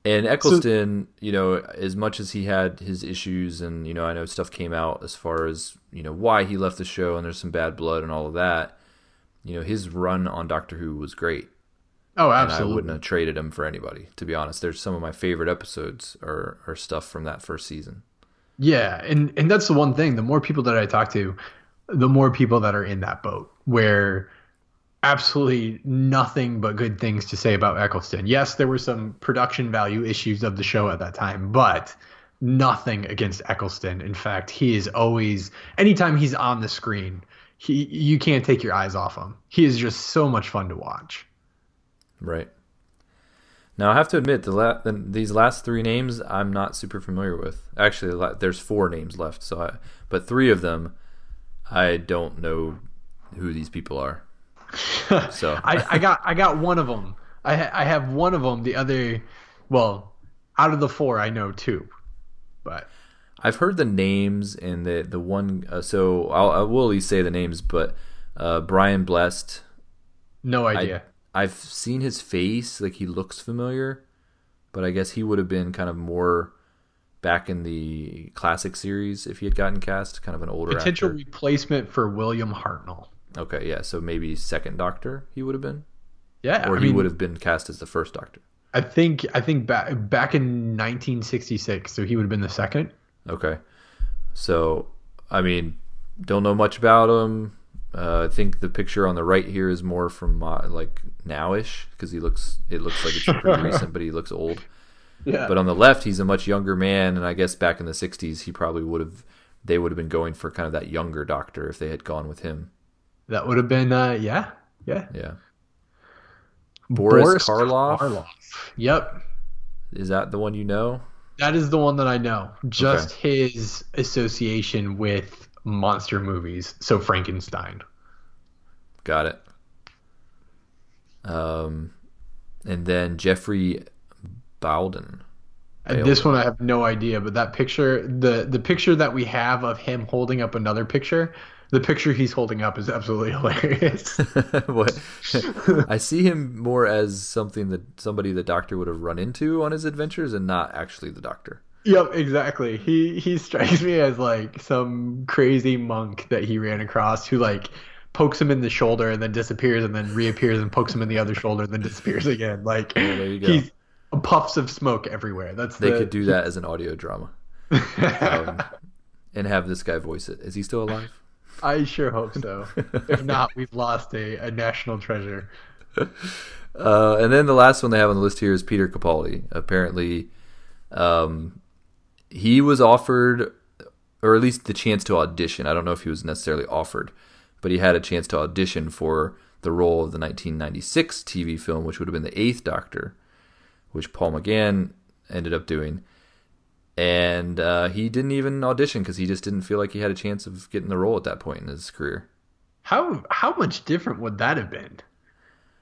And Eccleston, you know, as much as he had his issues, and you know, I know stuff came out as far as you know why he left the show, and there's some bad blood and all of that. You know, his run on Doctor Who was great, Oh, and I wouldn't have traded him for anybody. To be honest, there's some of my favorite episodes or are stuff from that first season. Yeah, and and that's the one thing. The more people that I talk to, the more people that are in that boat where absolutely nothing but good things to say about Eccleston. Yes, there were some production value issues of the show at that time, but nothing against Eccleston. In fact, he is always anytime he's on the screen, he you can't take your eyes off him. He is just so much fun to watch. Right. Now I have to admit the la- the- these last three names I'm not super familiar with. Actually, there's four names left, so I, but three of them I don't know who these people are. So I, I got I got one of them. I ha- I have one of them. The other, well, out of the four, I know two, but I've heard the names and the the one. Uh, so I'll, I will at least say the names, but uh, Brian Blessed. no idea. I've seen his face, like he looks familiar, but I guess he would have been kind of more back in the classic series if he had gotten cast, kind of an older Potential actor. replacement for William Hartnell. Okay, yeah, so maybe second Doctor he would have been, Yeah, or I he mean, would have been cast as the first Doctor. I think I think back back in 1966, so he would have been the second. Okay, so I mean, don't know much about him. Uh, I think the picture on the right here is more from uh, like nowish because he looks. It looks like it's pretty recent, but he looks old. Yeah, But on the left, he's a much younger man, and I guess back in the '60s, he probably would have. They would have been going for kind of that younger Doctor if they had gone with him. That would have been uh, yeah, yeah. Yeah. Boris, Karloff. Yep, Is that the one you know? that is the one that I know. Just his association with monster movies, so Frankenstein. Got it. Um, and then Geoffrey Bayldon. And this one I have no idea, but that picture, the the picture that we have of him holding up another picture, the picture he's holding up is absolutely hilarious. what? I see him more as something that somebody the Doctor would have run into on his adventures, and not actually the Doctor. yep, exactly. He he strikes me as like some crazy monk that he ran across who like pokes him in the shoulder and then disappears and then reappears and pokes him in the other shoulder and then disappears again. Like there you go. he's puffs of smoke everywhere. That's They the, could do that as an audio drama, um, and have this guy voice it. Is he still alive? I sure hope so. if not, we've lost a, a national treasure. Uh, and then the last one they have on the list here is Peter Capaldi. Apparently, Um, he was offered, or at least the chance to audition. I don't know if he was necessarily offered, but he had a chance to audition for the role of the 1996 TV film, which would have been the Eighth Doctor, which Paul McGann ended up doing. And uh, he didn't even audition because he just didn't feel like he had a chance of getting the role at that point in his career. How how much different would that have been?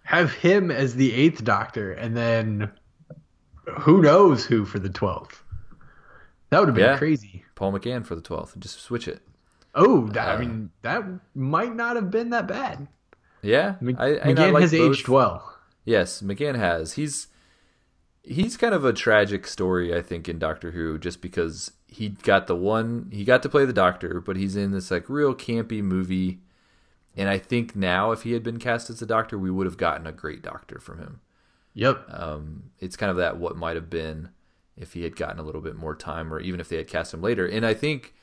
Have him as the eighth Doctor, and then who knows who for the twelfth? That would have been Yeah. crazy. Paul McGann for the 12th. Just switch it. Oh, that, I Uh, mean, that might not have been that bad. Yeah, I, I McGann has both. aged well. Yes, McGann has. He's he's kind of a tragic story, I think, in Doctor Who, just because he got the one he got to play the Doctor, but he's in this like real campy movie. And I think now, if he had been cast as the Doctor, we would have gotten a great Doctor from him. Yep. Um, it's kind of that what might have been if he had gotten a little bit more time, or even if they had cast him later. And I think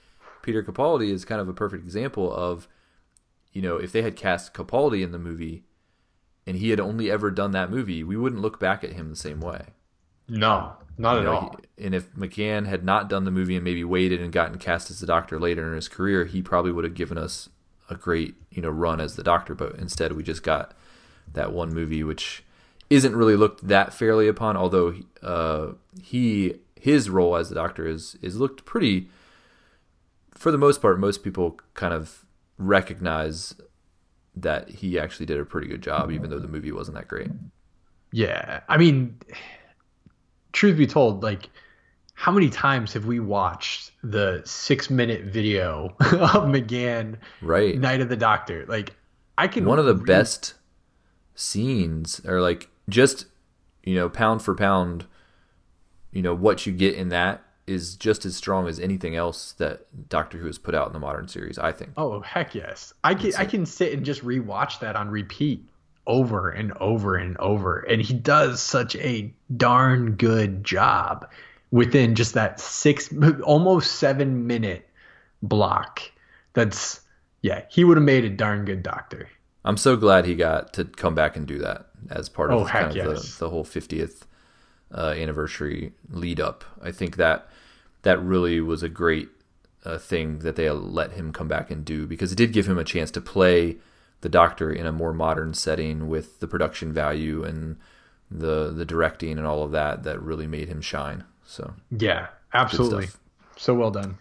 Peter Capaldi is kind of a perfect example of, you know, if they had cast Capaldi in the movie, and he had only ever done that movie, we wouldn't look back at him the same way. No, not You at know, all. he- and if McGann had not done the movie and maybe waited and gotten cast as the Doctor later in his career, he probably would have given us a great, you know, run as the Doctor. But instead, we just got that one movie, which isn't really looked that fairly upon. Although uh, he his role as the Doctor is is looked pretty. For the most part, most people kind of recognize that he actually did a pretty good job, even though the movie wasn't that great. Yeah, I mean, truth be told, like, how many times have we watched the six-minute video of McGann Right. Night of the Doctor? Like, I can one of the best scenes or like just you know pound for pound you know what you get in that is just as strong as anything else that Doctor Who has put out in the modern series I think Oh heck yes! I can I can sit and just rewatch that on repeat over and over and over, and he does such a darn good job within just that six, almost seven minute block. That's yeah, he would have made a darn good Doctor. I'm so glad he got to come back and do that as part of Oh, kind of yes. the, the whole 50th uh, anniversary lead up. I think that that really was a great uh, thing that they let him come back and do because it did give him a chance to play the Doctor in a more modern setting with the production value and the the directing and all of that that really made him shine. So Yeah, absolutely. So well done.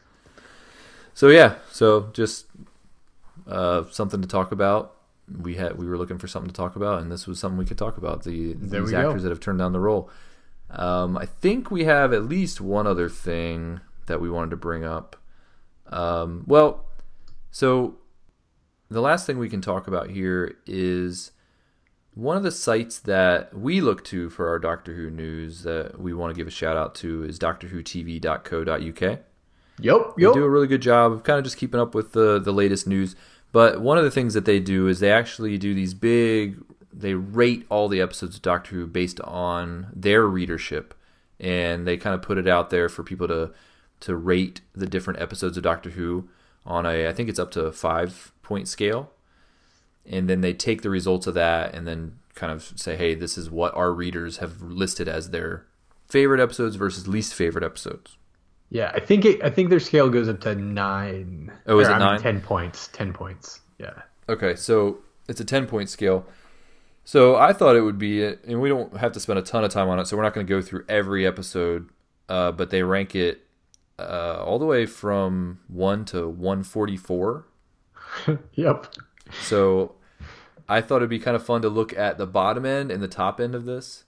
so yeah, so just uh, something to talk about. We had we were looking for something to talk about, and this was something we could talk about. The There these we go. actors that have turned down the role. Um, I think we have at least one other thing that we wanted to bring up. Um, well, so the last thing we can talk about here is one of the sites that we look to for our Doctor Who news that we want to give a shout out to is doctorwhotv.co.uk. Yep, yep. They do a really good job of kind of just keeping up with the the latest news. But one of the things that they do is they actually do these big. They rate all the episodes of Doctor Who based on their readership, and they kind of put it out there for people to to rate the different episodes of Doctor Who on a I think it's up to five point scale, and then they take the results of that and then kind of say, hey, this is what our readers have listed as their favorite episodes versus least favorite episodes. Yeah, I think it, I think their scale goes up to nine. Oh, is Or, it I mean, nine? ten points. Ten points. Yeah. Okay, so it's a 10 point scale. So I thought it would be, and we don't have to spend a ton of time on it, so we're not going to go through every episode, uh, but they rank it uh, all the way from 1 to 144. Yep. So I thought it'd be kind of fun to look at the bottom end and the top end of this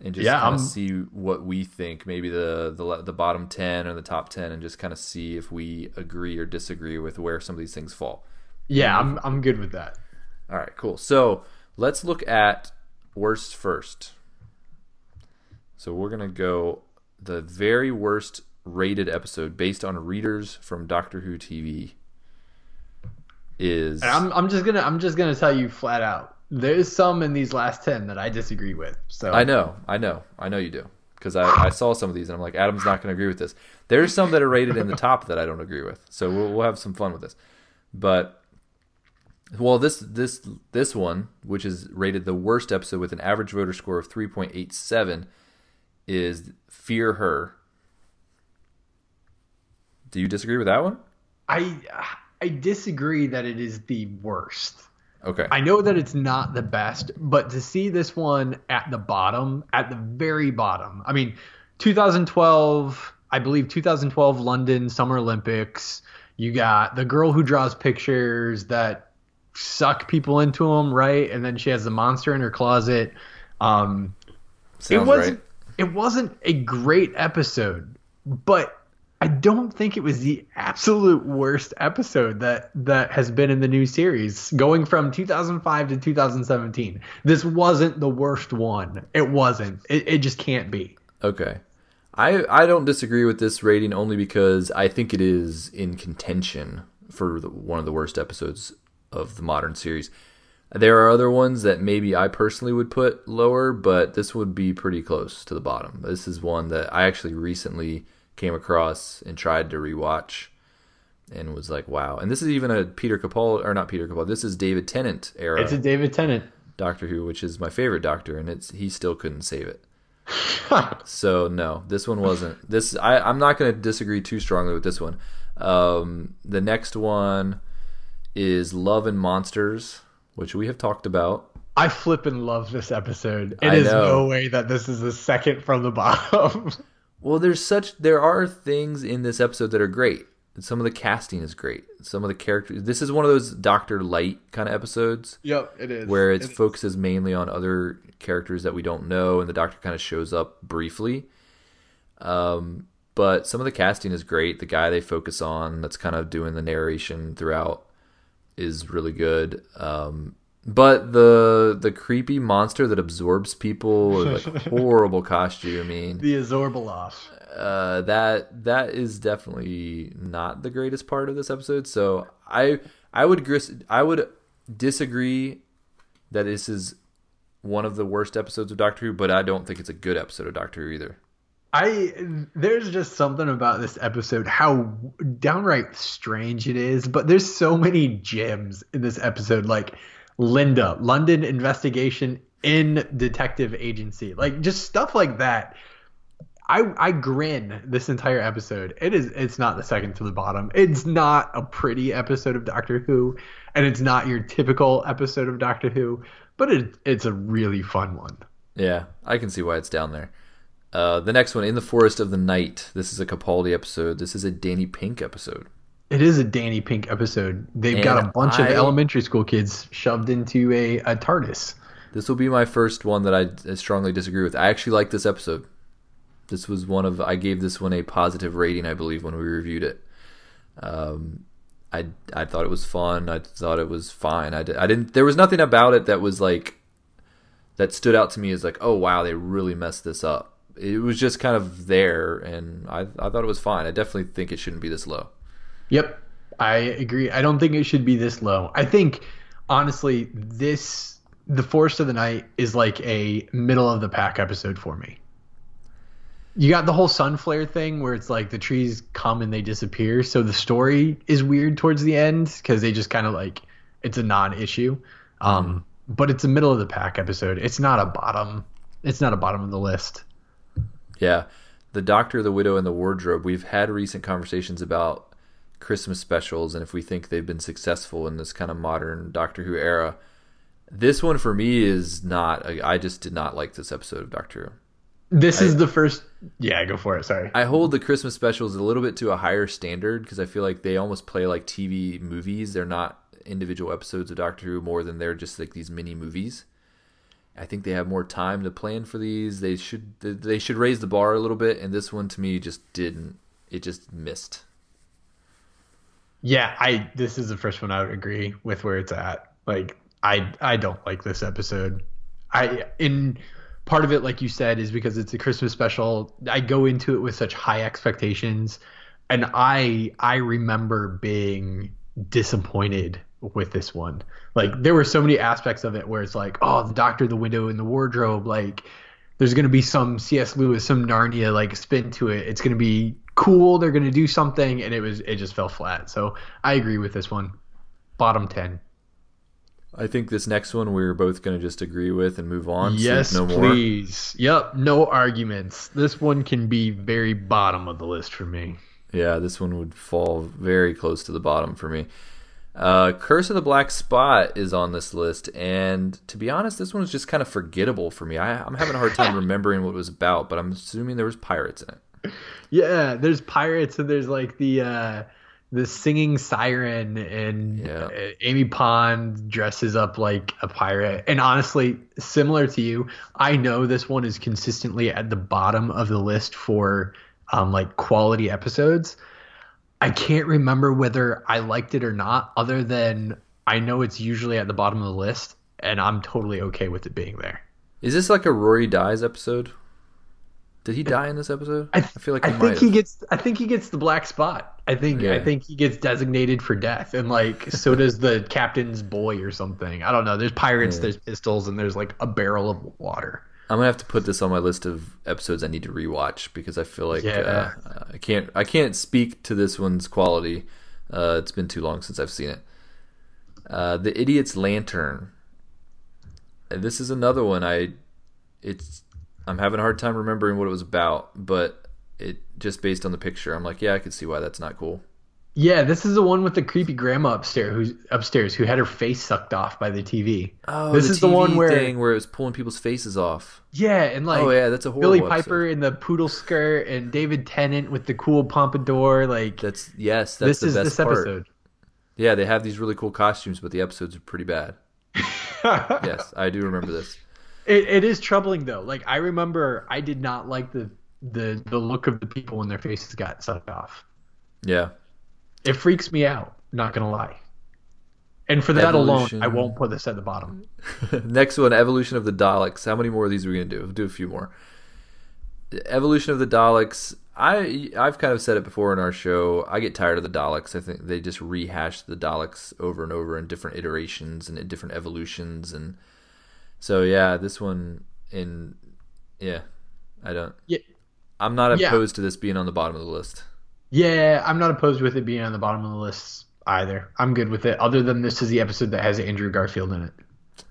and just Yeah, kind of see what we think, maybe the, the the bottom 10 or the top 10 and just kind of see if we agree or disagree with where some of these things fall. Yeah, I'm I'm good with that. All right, cool. So let's look at worst first. So we're gonna go the very worst rated episode based on readers from Doctor Who TV is And I'm I'm just gonna I'm just gonna tell you flat out. There's some in these last ten that I disagree with. So I know, I know, I know you do because I, I saw some of these and I'm like Adam's not gonna agree with this. There's some that are rated in the top that I don't agree with. So we'll, we'll have some fun with this, but Well, this this this one, which is rated the worst episode with an average voter score of 3.87, is Fear Her. Do you disagree with that one? I I disagree that it is the worst. Okay. I know that it's not the best, but to see this one at the bottom, at the very bottom. I mean, 2012, I believe 2012 London Summer Olympics. You got the girl who draws pictures that suck people into them, right? And then she has the monster in her closet. Um, it wasn't right. it wasn't a great episode, but I don't think it was the absolute worst episode that that has been in the new series going from 2005 to 2017. This wasn't the worst one. It wasn't. It, it just can't be. Okay. I I don't disagree with this rating only because I think it is in contention for the, one of the worst episodes of the modern series. There are other ones that maybe I personally would put lower, but this would be pretty close to the bottom. This is one that I actually recently came across and tried to rewatch and was like, wow. And this is even a Peter Capaldi or not Peter Capaldi. This is David Tennant era It's a David Tennant. Doctor Who, which is my favorite Doctor, and it's he still couldn't save it. So no, this one wasn't. This I, I'm not going to disagree too strongly with this one. Um, the next one is Love and Monsters, which we have talked about. I flip and love this episode. It I is know. no way that this is the second from the bottom. Well, there's such there are things in this episode that are great. Some of the casting is great. Some of the characters. This is one of those Doctor Light kind of episodes yep, it is. where it focuses mainly on other characters that we don't know, and the Doctor kind of shows up briefly. Um, but some of the casting is great. The guy they focus on, that's kind of doing the narration throughout, is really good. Um, but the the creepy monster that absorbs people, like horrible costuming, the Abzorbaloff. uh, that that is definitely not the greatest part of this episode. So I I would gris- I would disagree that this is one of the worst episodes of Doctor Who, but I don't think it's a good episode of Doctor Who either. I there's just something about this episode how downright strange it is, but there's so many gems in this episode like Linda, London investigation in detective agency. Like just stuff like that. I I grin this entire episode. It is it's not the second to the bottom. It's not a pretty episode of Doctor Who and it's not your typical episode of Doctor Who, but it it's a really fun one. Yeah, I can see why it's down there. Uh, the next one, In the Forest of the Night. This is a Capaldi episode. This is a Danny Pink episode. It is a Danny Pink episode. They've got a And bunch of elementary school kids shoved into a, a TARDIS. This will be my first one that I strongly disagree with. I actually like this episode. This was one of I gave this one a positive rating, I believe, when we reviewed it. Um, I I thought it was fun. I thought it was fine. I, di- I didn't. There was nothing about it that was like that stood out to me as like, oh wow, they really messed this up. It was just kind of there, and I I thought it was fine. I definitely think it shouldn't be this low. Yep, I agree. I don't think it should be this low. I think honestly, this the Forest of the Night is like a middle of the pack episode for me. You got the whole sun flare thing where it's like the trees come and they disappear, so the story is weird towards the end because they just kind of like it's a non-issue. Um, but it's a middle of the pack episode. It's not a bottom. It's not a bottom of the list. Yeah. The Doctor, the Widow, and the Wardrobe. We've had recent conversations about Christmas specials and if we think they've been successful in this kind of modern Doctor Who era. This one for me is not. I just did not like this episode of Doctor Who. This is the first. Yeah, go for it. Sorry. I hold the Christmas specials a little bit to a higher standard because I feel like they almost play like TV movies. They're not individual episodes of Doctor Who more than they're just like these mini movies. I think they have more time to plan for these. They should they should raise the bar a little bit, and this one to me just didn't. It just missed. Yeah, I. This is the first one I would agree with where it's at. Like, I I don't like this episode. I in part of it, like you said, is because it's a Christmas special. I go into it with such high expectations, and I I remember being disappointed with this one. Like, there were so many aspects of it where it's like, oh, the Doctor, the window, and the wardrobe, like. There's gonna be some C.S. Lewis, some Narnia like spin to it. It's gonna be cool. They're gonna do something, and it was it just fell flat. So I agree with this one. Bottom ten. I think this next one we're both going to just agree with and move on. Yes, no more. please. Yep, no arguments. This one can be very bottom of the list for me. Yeah, this one would fall very close to the bottom for me. Uh, Curse of the Black Spot is on this list, and to be honest, this one was just kind of forgettable for me. I, I'm having a hard time remembering what it was about, but I'm assuming there was pirates in it. Yeah, there's pirates and there's like the uh the singing siren and Yeah. uh, Amy Pond dresses up like a pirate. And honestly, similar to you, I know this one is consistently at the bottom of the list for um like quality episodes. I can't remember whether I liked it or not other than I know it's usually at the bottom of the list and I'm totally okay with it being there. Is this like a Rory dies episode? Did he die in this episode? I, feel like I think might he gets. I think he gets the black spot. I think. I think he gets designated for death, and like so does the captain's boy or something. I don't know. There's pirates. Yeah. There's pistols, and there's like a barrel of water. I'm gonna have to put this on my list of episodes I need to rewatch because I feel like Yeah. uh, I can't I can't speak to this one's quality. Uh, it's been too long since I've seen it. Uh, the Idiot's Lantern. This is another one. I it's I'm having a hard time remembering what it was about, but it just based on the picture, I'm like, yeah, I can see why that's not cool. Yeah, this is the one with the creepy grandma upstairs who's upstairs who had her face sucked off by the TV. Oh, this the is the one where thing where it was pulling people's faces off. yeah, and like oh yeah, that's a horrible Billie episode. Piper in the poodle skirt and David Tennant with the cool pompadour. Like That's yes, that's this the is best this part. episode. Yeah, they have these really cool costumes, but the episodes are pretty bad. Yes, I do remember this. It, it is troubling though. Like I remember, I did not like the the the look of the people when their faces got sucked off. Yeah. It freaks me out. Not gonna lie. And for that Evolution. alone, I won't put this at the bottom. Next one, Evolution of the Daleks. How many more of these are we gonna do? We'll do a few more. Evolution of the Daleks. I I've kind of said it before in our show. I get tired of the Daleks. I think they just rehash the Daleks over and over in different iterations and in different evolutions, and so yeah, this one in yeah, I don't. Yeah. I'm not Yeah. opposed to this being on the bottom of the list. Yeah, I'm not opposed with it being on the bottom of the list either. I'm good with it. Other than this is the episode that has Andrew Garfield in it.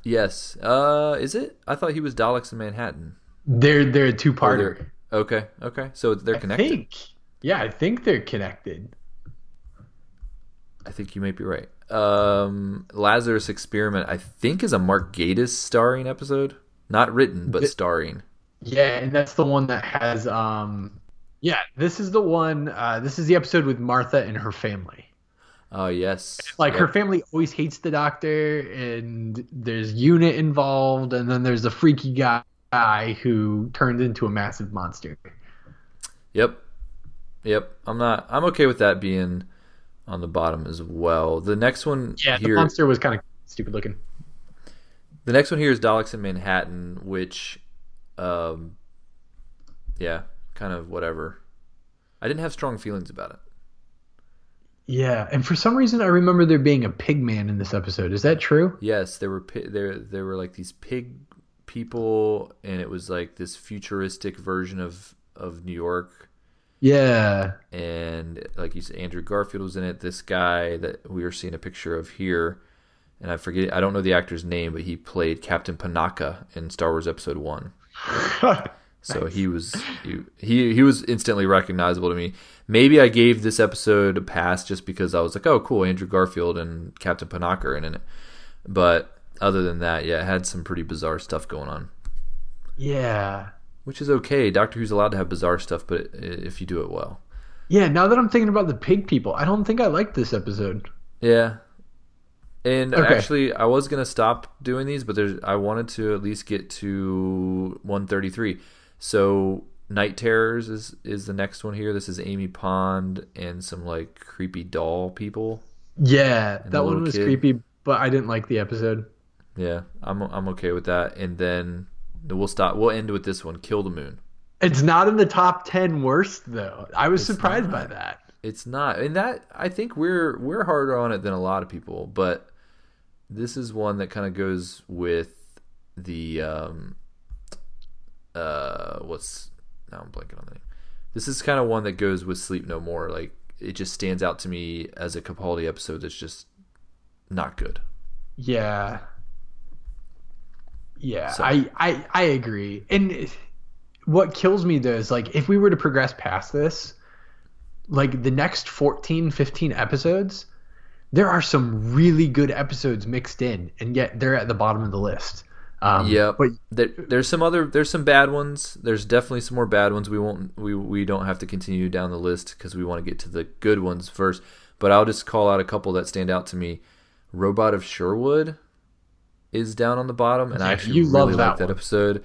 Yes. Uh, is it? I thought he was Daleks in Manhattan. They're they're a two parter. they're- Okay. Okay. So they're I connected. think. Yeah, I think they're connected. I think you might be right. Um, Lazarus Experiment, I think, is a Mark Gatiss starring episode. Not written, but starring. Yeah, and that's the one that has um yeah, this is the one uh this is the episode with Martha and her family. Oh yes, Like her family always hates the doctor and there's unit involved and then there's a freaky guy who turned into a massive monster. Yep, yep. I'm not. I'm okay with that being on the bottom as well. The next one Yeah, the monster was kind of stupid looking. the next one here is Daleks in Manhattan, which, um, yeah, kind of whatever. I didn't have strong feelings about it. Yeah, and for some reason I remember there being a pig man in this episode. Is that true? Yes, there were pi- there there were like these pig people, and it was like this futuristic version of of New York. Yeah. And like you said, Andrew Garfield was in it. This guy that we are seeing a picture of here, and I forget I don't know the actor's name, but he played Captain Panaka in Star Wars Episode One. So he was he, he he was instantly recognizable to me. Maybe I gave this episode a pass just because I was like, oh, cool, Andrew Garfield and Captain Panaka are in it. But other than that, yeah, it had some pretty bizarre stuff going on, yeah. Which is okay. Doctor Who's allowed to have bizarre stuff, but if you do it well, Yeah, now that I'm thinking about the pig people, I don't think I liked this episode. yeah. And Okay. actually, I was gonna stop doing these, but there's I wanted to at least get to 133. So Night Terrors is is the next one here. This is Amy Pond and some like creepy doll people. Yeah, that one was kid. creepy, but I didn't like the episode. Yeah, I'm I'm okay with that. And then we'll stop. We'll end with this one. Kill the Moon. It's not in the top 10 worst though. I was It's surprised by that. It's not, and that I think we're we're harder on it than a lot of people. But this is one that kind of goes with the um uh what's now I'm blanking on the name. This is kind of one that goes with Sleep No More. Like it just stands out to me as a Capaldi episode that's just not good. Yeah. Yeah, So- I, I I agree. And what kills me though is like if we were to progress past this, like the next 14, 15 episodes, there are some really good episodes mixed in, and yet they're at the bottom of the list. Um, yeah, but there, there's some other there's some bad ones. There's definitely some more bad ones. We won't we we don't have to continue down the list because we want to get to the good ones first. But I'll just call out a couple that stand out to me. Robot of Sherwood is down on the bottom, and I actually you really love like that that episode.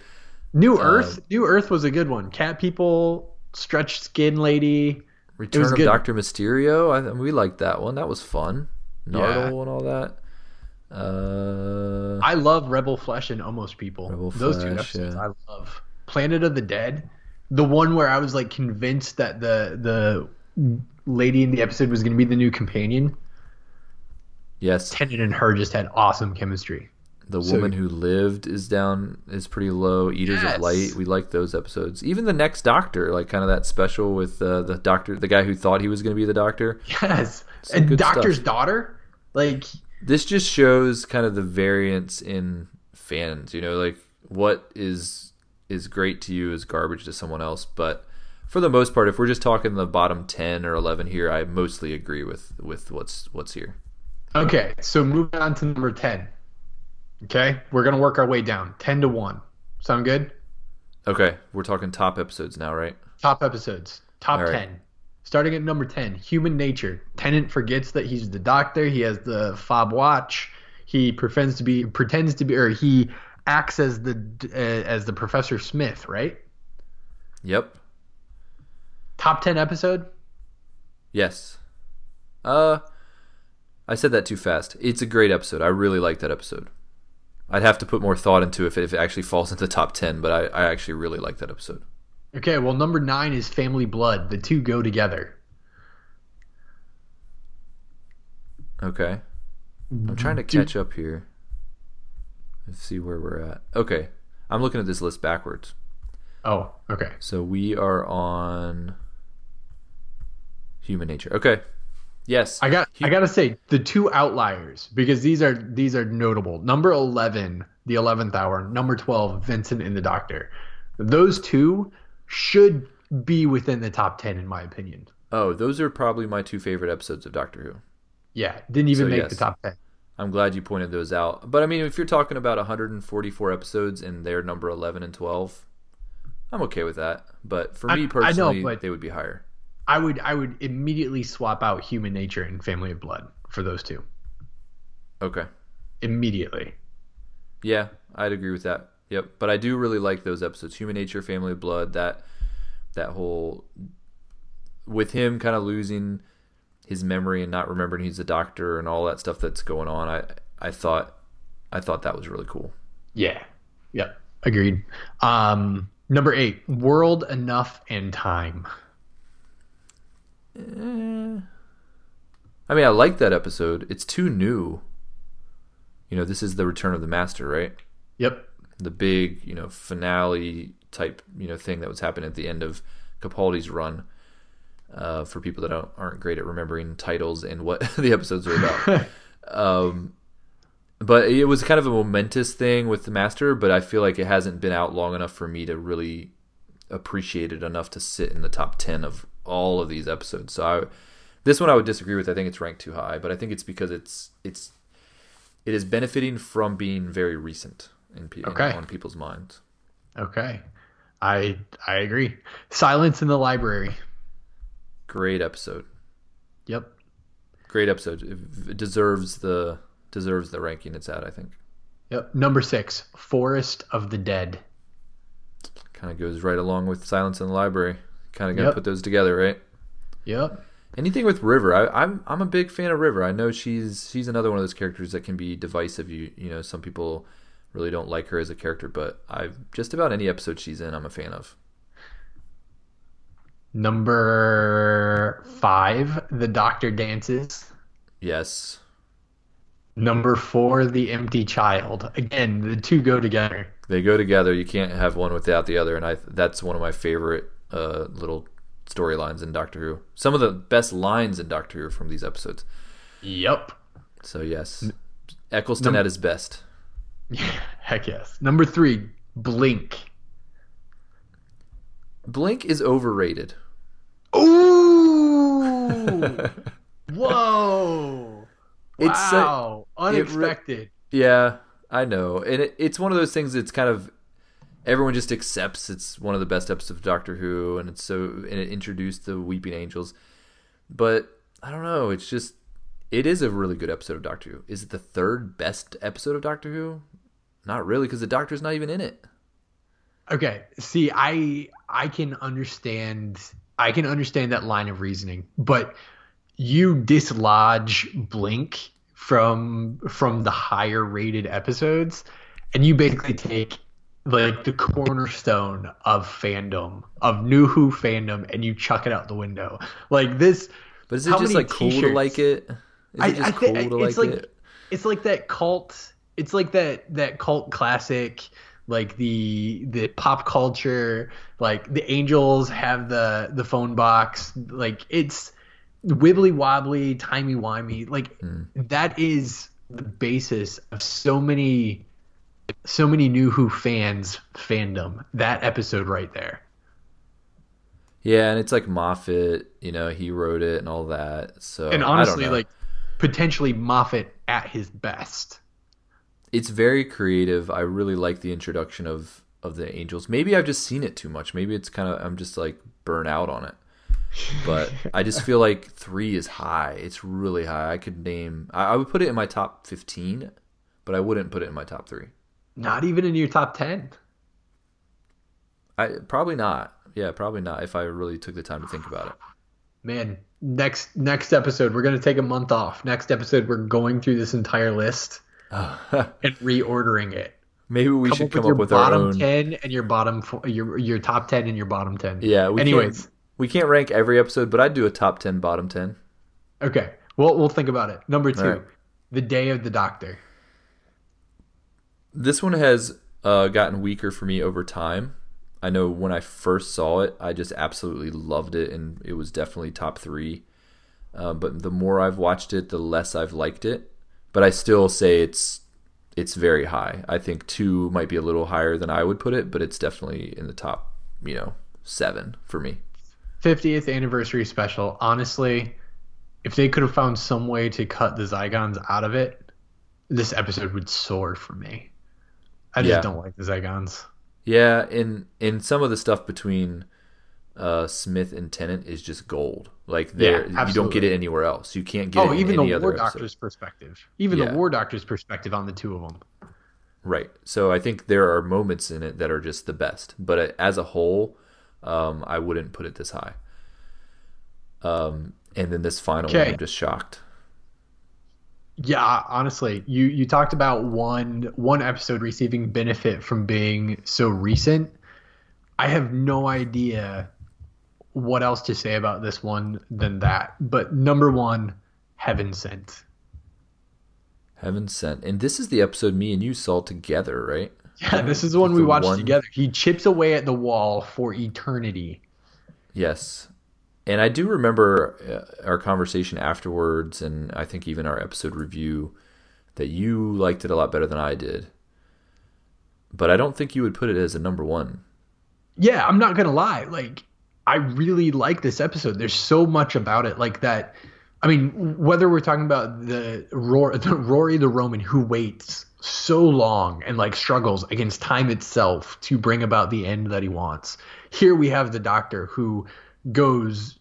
New uh, Earth, New Earth was a good one. Cat people, stretched skin lady. Return of. Doctor Mysterio. I, we liked that one. That was fun. Yeah. Nardole and all that. Uh, I love Rebel Flesh and Almost People. Rebel Those two episodes yeah. I love. Planet of the Dead, the one where I was like convinced that the the lady in the episode was going to be the new companion. yes, Tennant and her just had awesome chemistry. The so- woman who lived is down is pretty low. Eaters Yes. of Light. We like those episodes. Even the next Doctor, like kind of that special with uh, the doctor, the guy who thought he was going to be the Doctor. Yes, Some and Doctor's stuff. daughter, like This just shows kind of the variance in fans. You know, like what is is great to you is garbage to someone else. But for the most part, if we're just talking the bottom ten or eleven here, I mostly agree with with what's what's here. okay. So moving on to number ten. Okay, we're gonna work our way down, ten to one. Sound good? Okay, we're talking top episodes now, right? Top episodes. Top right. 10. Starting at number 10, Human Nature. Tennant forgets that he's the doctor. He has the fob watch. He pretends to be pretends to be or he acts as the uh, as the Professor Smith, right? Yep. Top 10 episode? Yes. Uh, I said that too fast. It's a great episode. I really like that episode. I'd have to put more thought into if it, if it actually falls into the top ten, but I, I actually really like that episode. Okay, well number 9 is Family Blood. The two go together. Okay. I'm trying to catch up here. Let's see where we're at. Okay. I'm looking at this list backwards. Oh, okay. So we are on human nature. Okay. Yes. I got I got to say the two outliers because these are these are notable. Number 11, The 11th Hour, number 12, Vincent and the Doctor. Those two should be within the top 10 in my opinion. Oh, those are probably my two favorite episodes of Doctor Who. Yeah, didn't even So, make yes. the top 10. I'm glad you pointed those out. But I mean, if you're talking about 144 episodes and they're number 11 and 12, I'm okay with that. But for I- me know, personally, but- they would be higher. I would I would immediately swap out Human Nature and Family of Blood for those two. Okay. Immediately. Yeah, I'd agree with that. Yep. But I do really like those episodes. Human Nature, Family of Blood, that that whole with him kind of losing his memory and not remembering he's a doctor and all that stuff that's going on. I I thought I thought that was really cool. Yeah. Yep. Agreed. Um number 8, World Enough and Time. I mean, I like that episode. It's too new. You know, this is the Return of the Master, right? Yep. the big you know finale type you know thing that was happening at the end of Capaldi's run. Uh, for people that aren't great at remembering titles and what the episodes are about, um, but it was kind of a momentous thing with the master. But I feel like it hasn't been out long enough for me to really appreciate it enough to sit in the top ten of all of these episodes. So I, this one I would disagree with. I think it's ranked too high, but I think it's because it's it's it is benefiting from being very recent in, in- Okay. on people's minds. Okay. I I agree. Silence in the Library. Great episode. Yep. Great episode. It, deserves the deserves the ranking it's at. I think. Yep. Number 6, Forest of the Dead. Kind of goes right along with Silence in the Library. Kind of got to Yep. put those together, right? Yep. Anything with River, I, I'm I'm a big fan of River. I know she's she's another one of those characters that can be divisive. You you know, some people really don't like her as a character, but I've just about any episode she's in, I'm a fan of. Number 5, The Doctor Dances. Yes, Number 4, The Empty Child. Again, the two go together. they go together. You can't have one without the other, and I that's one of my favorite uh, little storylines in Doctor Who. Some of the best lines in Doctor Who from these episodes. Yep. So yes, Eccleston Num- at his best. Heck yes. Number 3, Blink. Blink is overrated. Ooh. Whoa! It's so- wow! it re- Unexpected. Yeah, I know, and it, it's one of those things. that's kind of everyone just accepts it's one of the best episodes of Doctor Who, and it's so and it introduced the Weeping Angels. But I don't know. It's just it is a really good episode of Doctor Who. Is it the third best episode of Doctor Who? Not really, because the Doctor's not even in it. Okay. See, I I can understand I can understand that line of reasoning, but you dislodge Blink from from the higher rated episodes and you basically take like the cornerstone of fandom of new who fandom and you chuck it out the window like this But is it just like cool to like it? Is I- it just I cool to it's like, like- it? it's like that cult it's like that that cult classic like the the pop culture like the angels have the the phone box like it's wibbly wobbly timey wimey like hmm. that is the basis of so many so many new who fans fandom that episode right there Yeah, and it's like Moffat. You know, he wrote it and all that. So and honestly like potentially moffat at his best it's very creative. I really like the introduction of of the angels. Maybe I've just seen it too much. Maybe it's kind of I'm just like burnt out on it. But I just feel like three is high. It's really high. I could name. I, I would put it in my top fifteen, but I wouldn't put it in my top three. Not even in your top 10 I probably not. Yeah, probably not. If I really took the time to think about it. Man, next next episode we're gonna take a month off. Next episode we're going through this entire list and reordering it. Maybe we Come should up come with up with our bottom own. ten and your bottom fo- your your top ten and your bottom ten. Yeah. We Anyways, can't, we can't rank every episode, but I'd do a top ten, bottom ten. okay. We'll we'll think about it. Number two, right. the day of the doctor. This one has uh, gotten weaker for me over time. I know when I first saw it, I just absolutely loved it, and it was definitely top three. Uh, but the more I've watched it, the less I've liked it. But I still say it's it's very high. I think two might be a little higher than I would put it, but it's definitely in the top, you know, seven for me. 50th anniversary special. Honestly, if they could have found some way to cut the Zygons out of it, this episode would soar for me. I just Yeah. don't like the Zygons. Yeah, and and some of the stuff between uh, Smith and Tennant is just gold. Like there, you don't get it anywhere else. You can't get Oh, it even any the other War episode. Doctor's perspective. Even Yeah. the War Doctor's perspective on the two of them. Right. So I think there are moments in it that are just the best, but uh, as a whole, um, I wouldn't put it this high. Um, and then this final one, I'm just shocked. Yeah, honestly, you you talked about one one episode receiving benefit from being so recent. I have no idea what else to say about this one than that. But number one, Heaven Sent. Heaven sent, and this is the episode me and you saw together, right? Yeah, this is the one we watched one- together. He chips away at the wall for eternity. Yes. And I do remember uh, our conversation afterwards, and I think even our episode review, that you liked it a lot better than I did. But I don't think you would put it as a number one. yeah, I'm not gonna lie. Like, I really like this episode. There's so much about it, like that. I mean, whether we're talking about the, Rory, the Rory the Roman who waits so long and like struggles against time itself to bring about the end that he wants. Here we have the Doctor who goes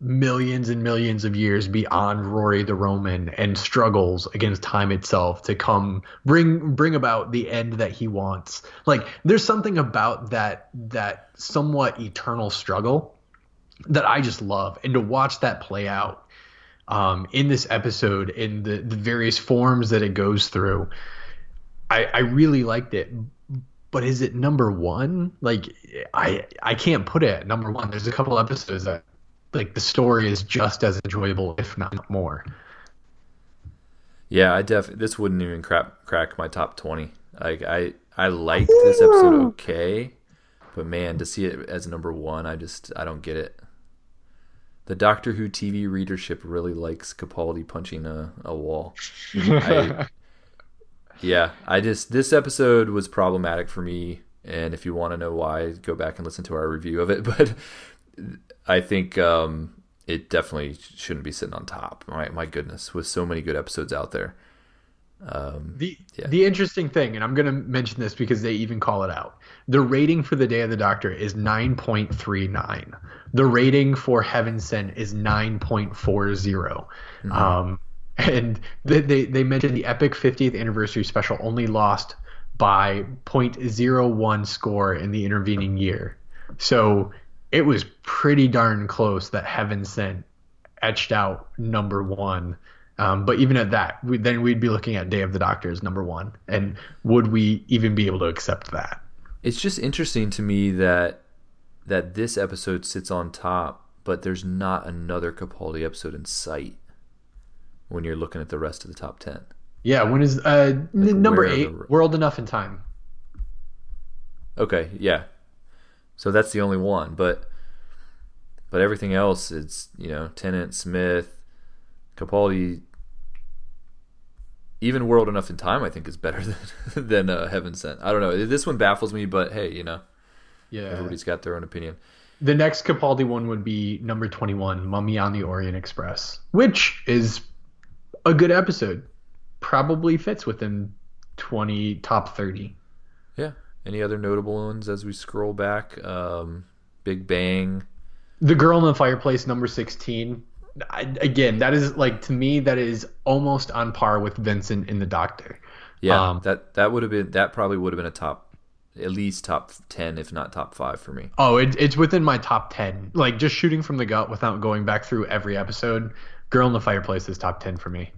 millions and millions of years beyond Rory the Roman and struggles against time itself to come bring bring about the end that he wants. Like there's something about that that somewhat eternal struggle that I just love and to watch that play out um, in this episode in the, the various forms that it goes through. I, I really liked it but is it number one? Like I I can't put it at number one. There's a couple episodes that like the story is just as enjoyable, if not more. Yeah, I def this wouldn't even crap crack my top twenty. Like I I liked this episode okay, but man, to see it as number one, I just I don't get it. The Doctor Who TV readership really likes Capaldi punching a, a wall. I, yeah, I just this episode was problematic for me, and if you want to know why, go back and listen to our review of it. But I think um, it definitely shouldn't be sitting on top. My my goodness, with so many good episodes out there. Um, The Yeah. the interesting thing, and I'm going to mention this because they even call it out. The rating for the Day of the Doctor is 9.39. The rating for Heaven Sent is 9.40. Um, and they, they they mentioned the epic 50th anniversary special only lost by 0.01 score in the intervening year. So it was pretty darn close that Heaven Sent etched out number one. Um, but even at that, we, then we'd be looking at Day of the Doctor as number one. And would we even be able to accept that? it's just interesting to me that that this episode sits on top, but there's not another Capaldi episode in sight when you're looking at the rest of the top ten. Yeah, when is uh, n- number eight? the- World Enough and Time. Okay, yeah. So that's the only one, but but everything else it's you know Tennant, Smith, Capaldi. Even World Enough and Time, I think, is better than than uh, Heaven Sent. I don't know. This one baffles me, but hey, you know, Yeah. everybody's got their own opinion. The next Capaldi one would be number 21, Mummy on the Orient Express, which is a good episode. Probably fits within 20 top 30. Yeah. Any other notable ones as we scroll back? Um, Big Bang. The Girl in the Fireplace, number 16. I, again, that is like to me that is almost on par with Vincent and the Doctor. Yeah, Um, that that would have been that probably would have been a top, at least top ten, if not top five for me. Oh, it, it's within my top 10. Like just shooting from the gut without going back through every episode. Girl in the Fireplace is top 10 for me.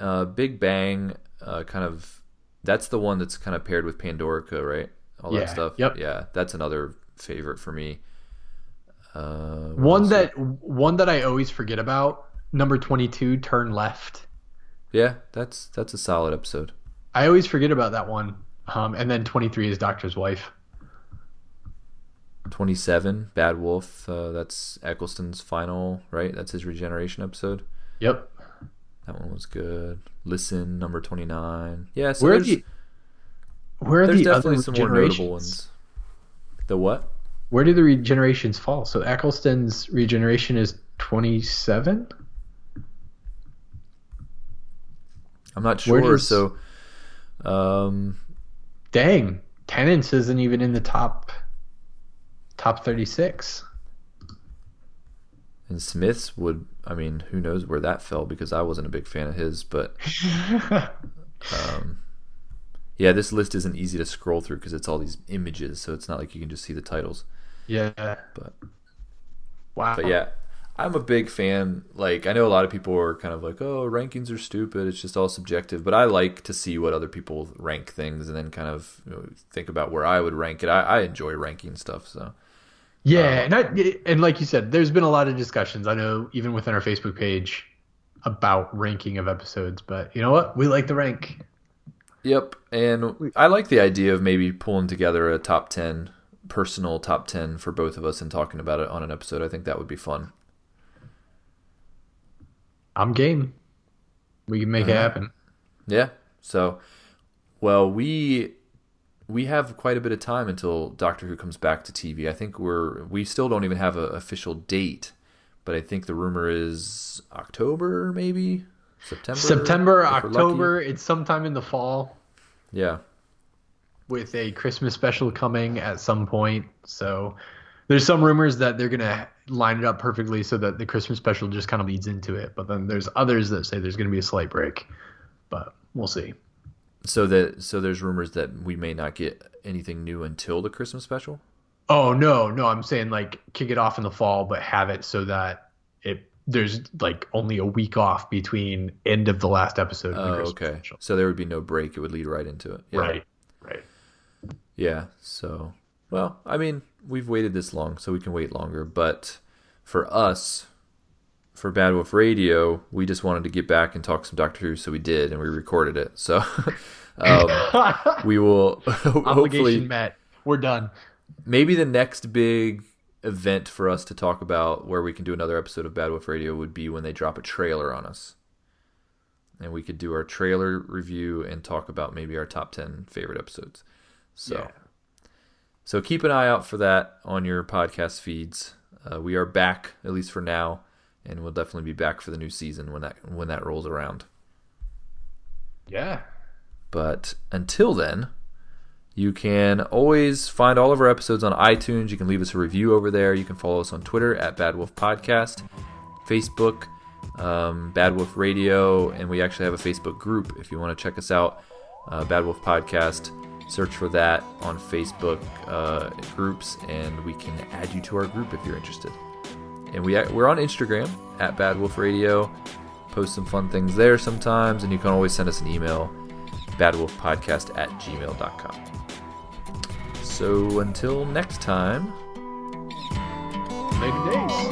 Uh, Big Bang, uh, kind of, that's the one that's kind of paired with Pandorica, right? All Yeah, that stuff. yep. Yeah, that's another favorite for me. Uh, One that one that I always forget about, number 22, Turn Left. yeah, that's that's a solid episode. I always forget about that one. Um, and then 23 is Doctor's Wife. Twenty seven, Bad Wolf. Uh, that's Eccleston's final, right? That's his regeneration episode. Yep. That one was good. Listen, number twenty nine. Yeah, so Where are the where are there's the definitely other some more notable ones. The what? Where do the regenerations fall? So Eccleston's regeneration is 27? I'm not sure. does- So, um, Dang. Tennant's isn't even in the top top 36. and Smith's would. I mean, who knows where that fell because I wasn't a big fan of his. But um, yeah, this list isn't easy to scroll through because it's all these images, so it's not like you can just see the titles. yeah. But Wow. but yeah, I'm a big fan. Like I know a lot of people are kind of like, oh, rankings are stupid. It's just all subjective. But I like to see what other people rank things and then kind of you know, think about where I would rank it. I, I enjoy ranking stuff. So Yeah, um, and I, and like you said, there's been a lot of discussions. I know even within our Facebook page about ranking of episodes, but you know what? We like the rank. Yep, and I like the idea of maybe pulling together a top ten, personal top ten for both of us and talking about it on an episode. I think that would be fun. I'm game. We can make it happen. Yeah. So, well, we we have quite a bit of time until Doctor Who comes back to TV. I think we're we still don't even have an official date, but I think the rumor is October, maybe September. September, if we're lucky. October, it's sometime in the fall Yeah. with a Christmas special coming at some point. So there's some rumors that they're going to line it up perfectly so that the Christmas special just kind of leads into it. But then there's others that say there's going to be a slight break. But we'll see. So that so there's rumors that we may not get anything new until the Christmas special. Oh no, no, I'm saying like kick it off in the fall, but have it so that it there's like only a week off between end of the last episode. and Oh, Christmas okay. special. So there would be no break. It would lead right into it. Yeah. Right, right. Yeah. So, well, I mean, we've waited this long, so we can wait longer. But for us, for Bad Wolf Radio, we just wanted to get back and talk some Doctor Who, so we did, and we recorded it. So, um, we will hopefully met. We're done. maybe the next big event for us to talk about where we can do another episode of Bad Wolf Radio would be when they drop a trailer on us. And we could do our trailer review and talk about maybe our top 10 favorite episodes. So Yeah. so keep an eye out for that on your podcast feeds. uh, we are back at least for now, and we'll definitely be back for the new season when that when that rolls around. Yeah. But until then, you can always find all of our episodes on iTunes. You can leave us a review over there. You can follow us on Twitter at Bad Wolf Podcast, Facebook, um, Bad Wolf Radio, and we actually have a Facebook group if you want to check us out. Uh, Bad Wolf Podcast. Search for that on Facebook uh, groups, and we can add you to our group if you're interested and we we're on Instagram at Bad Wolf Radio. Post some fun things there sometimes, and you can always send us an email, badwolfpodcast at gmail.com. So until next time, make days.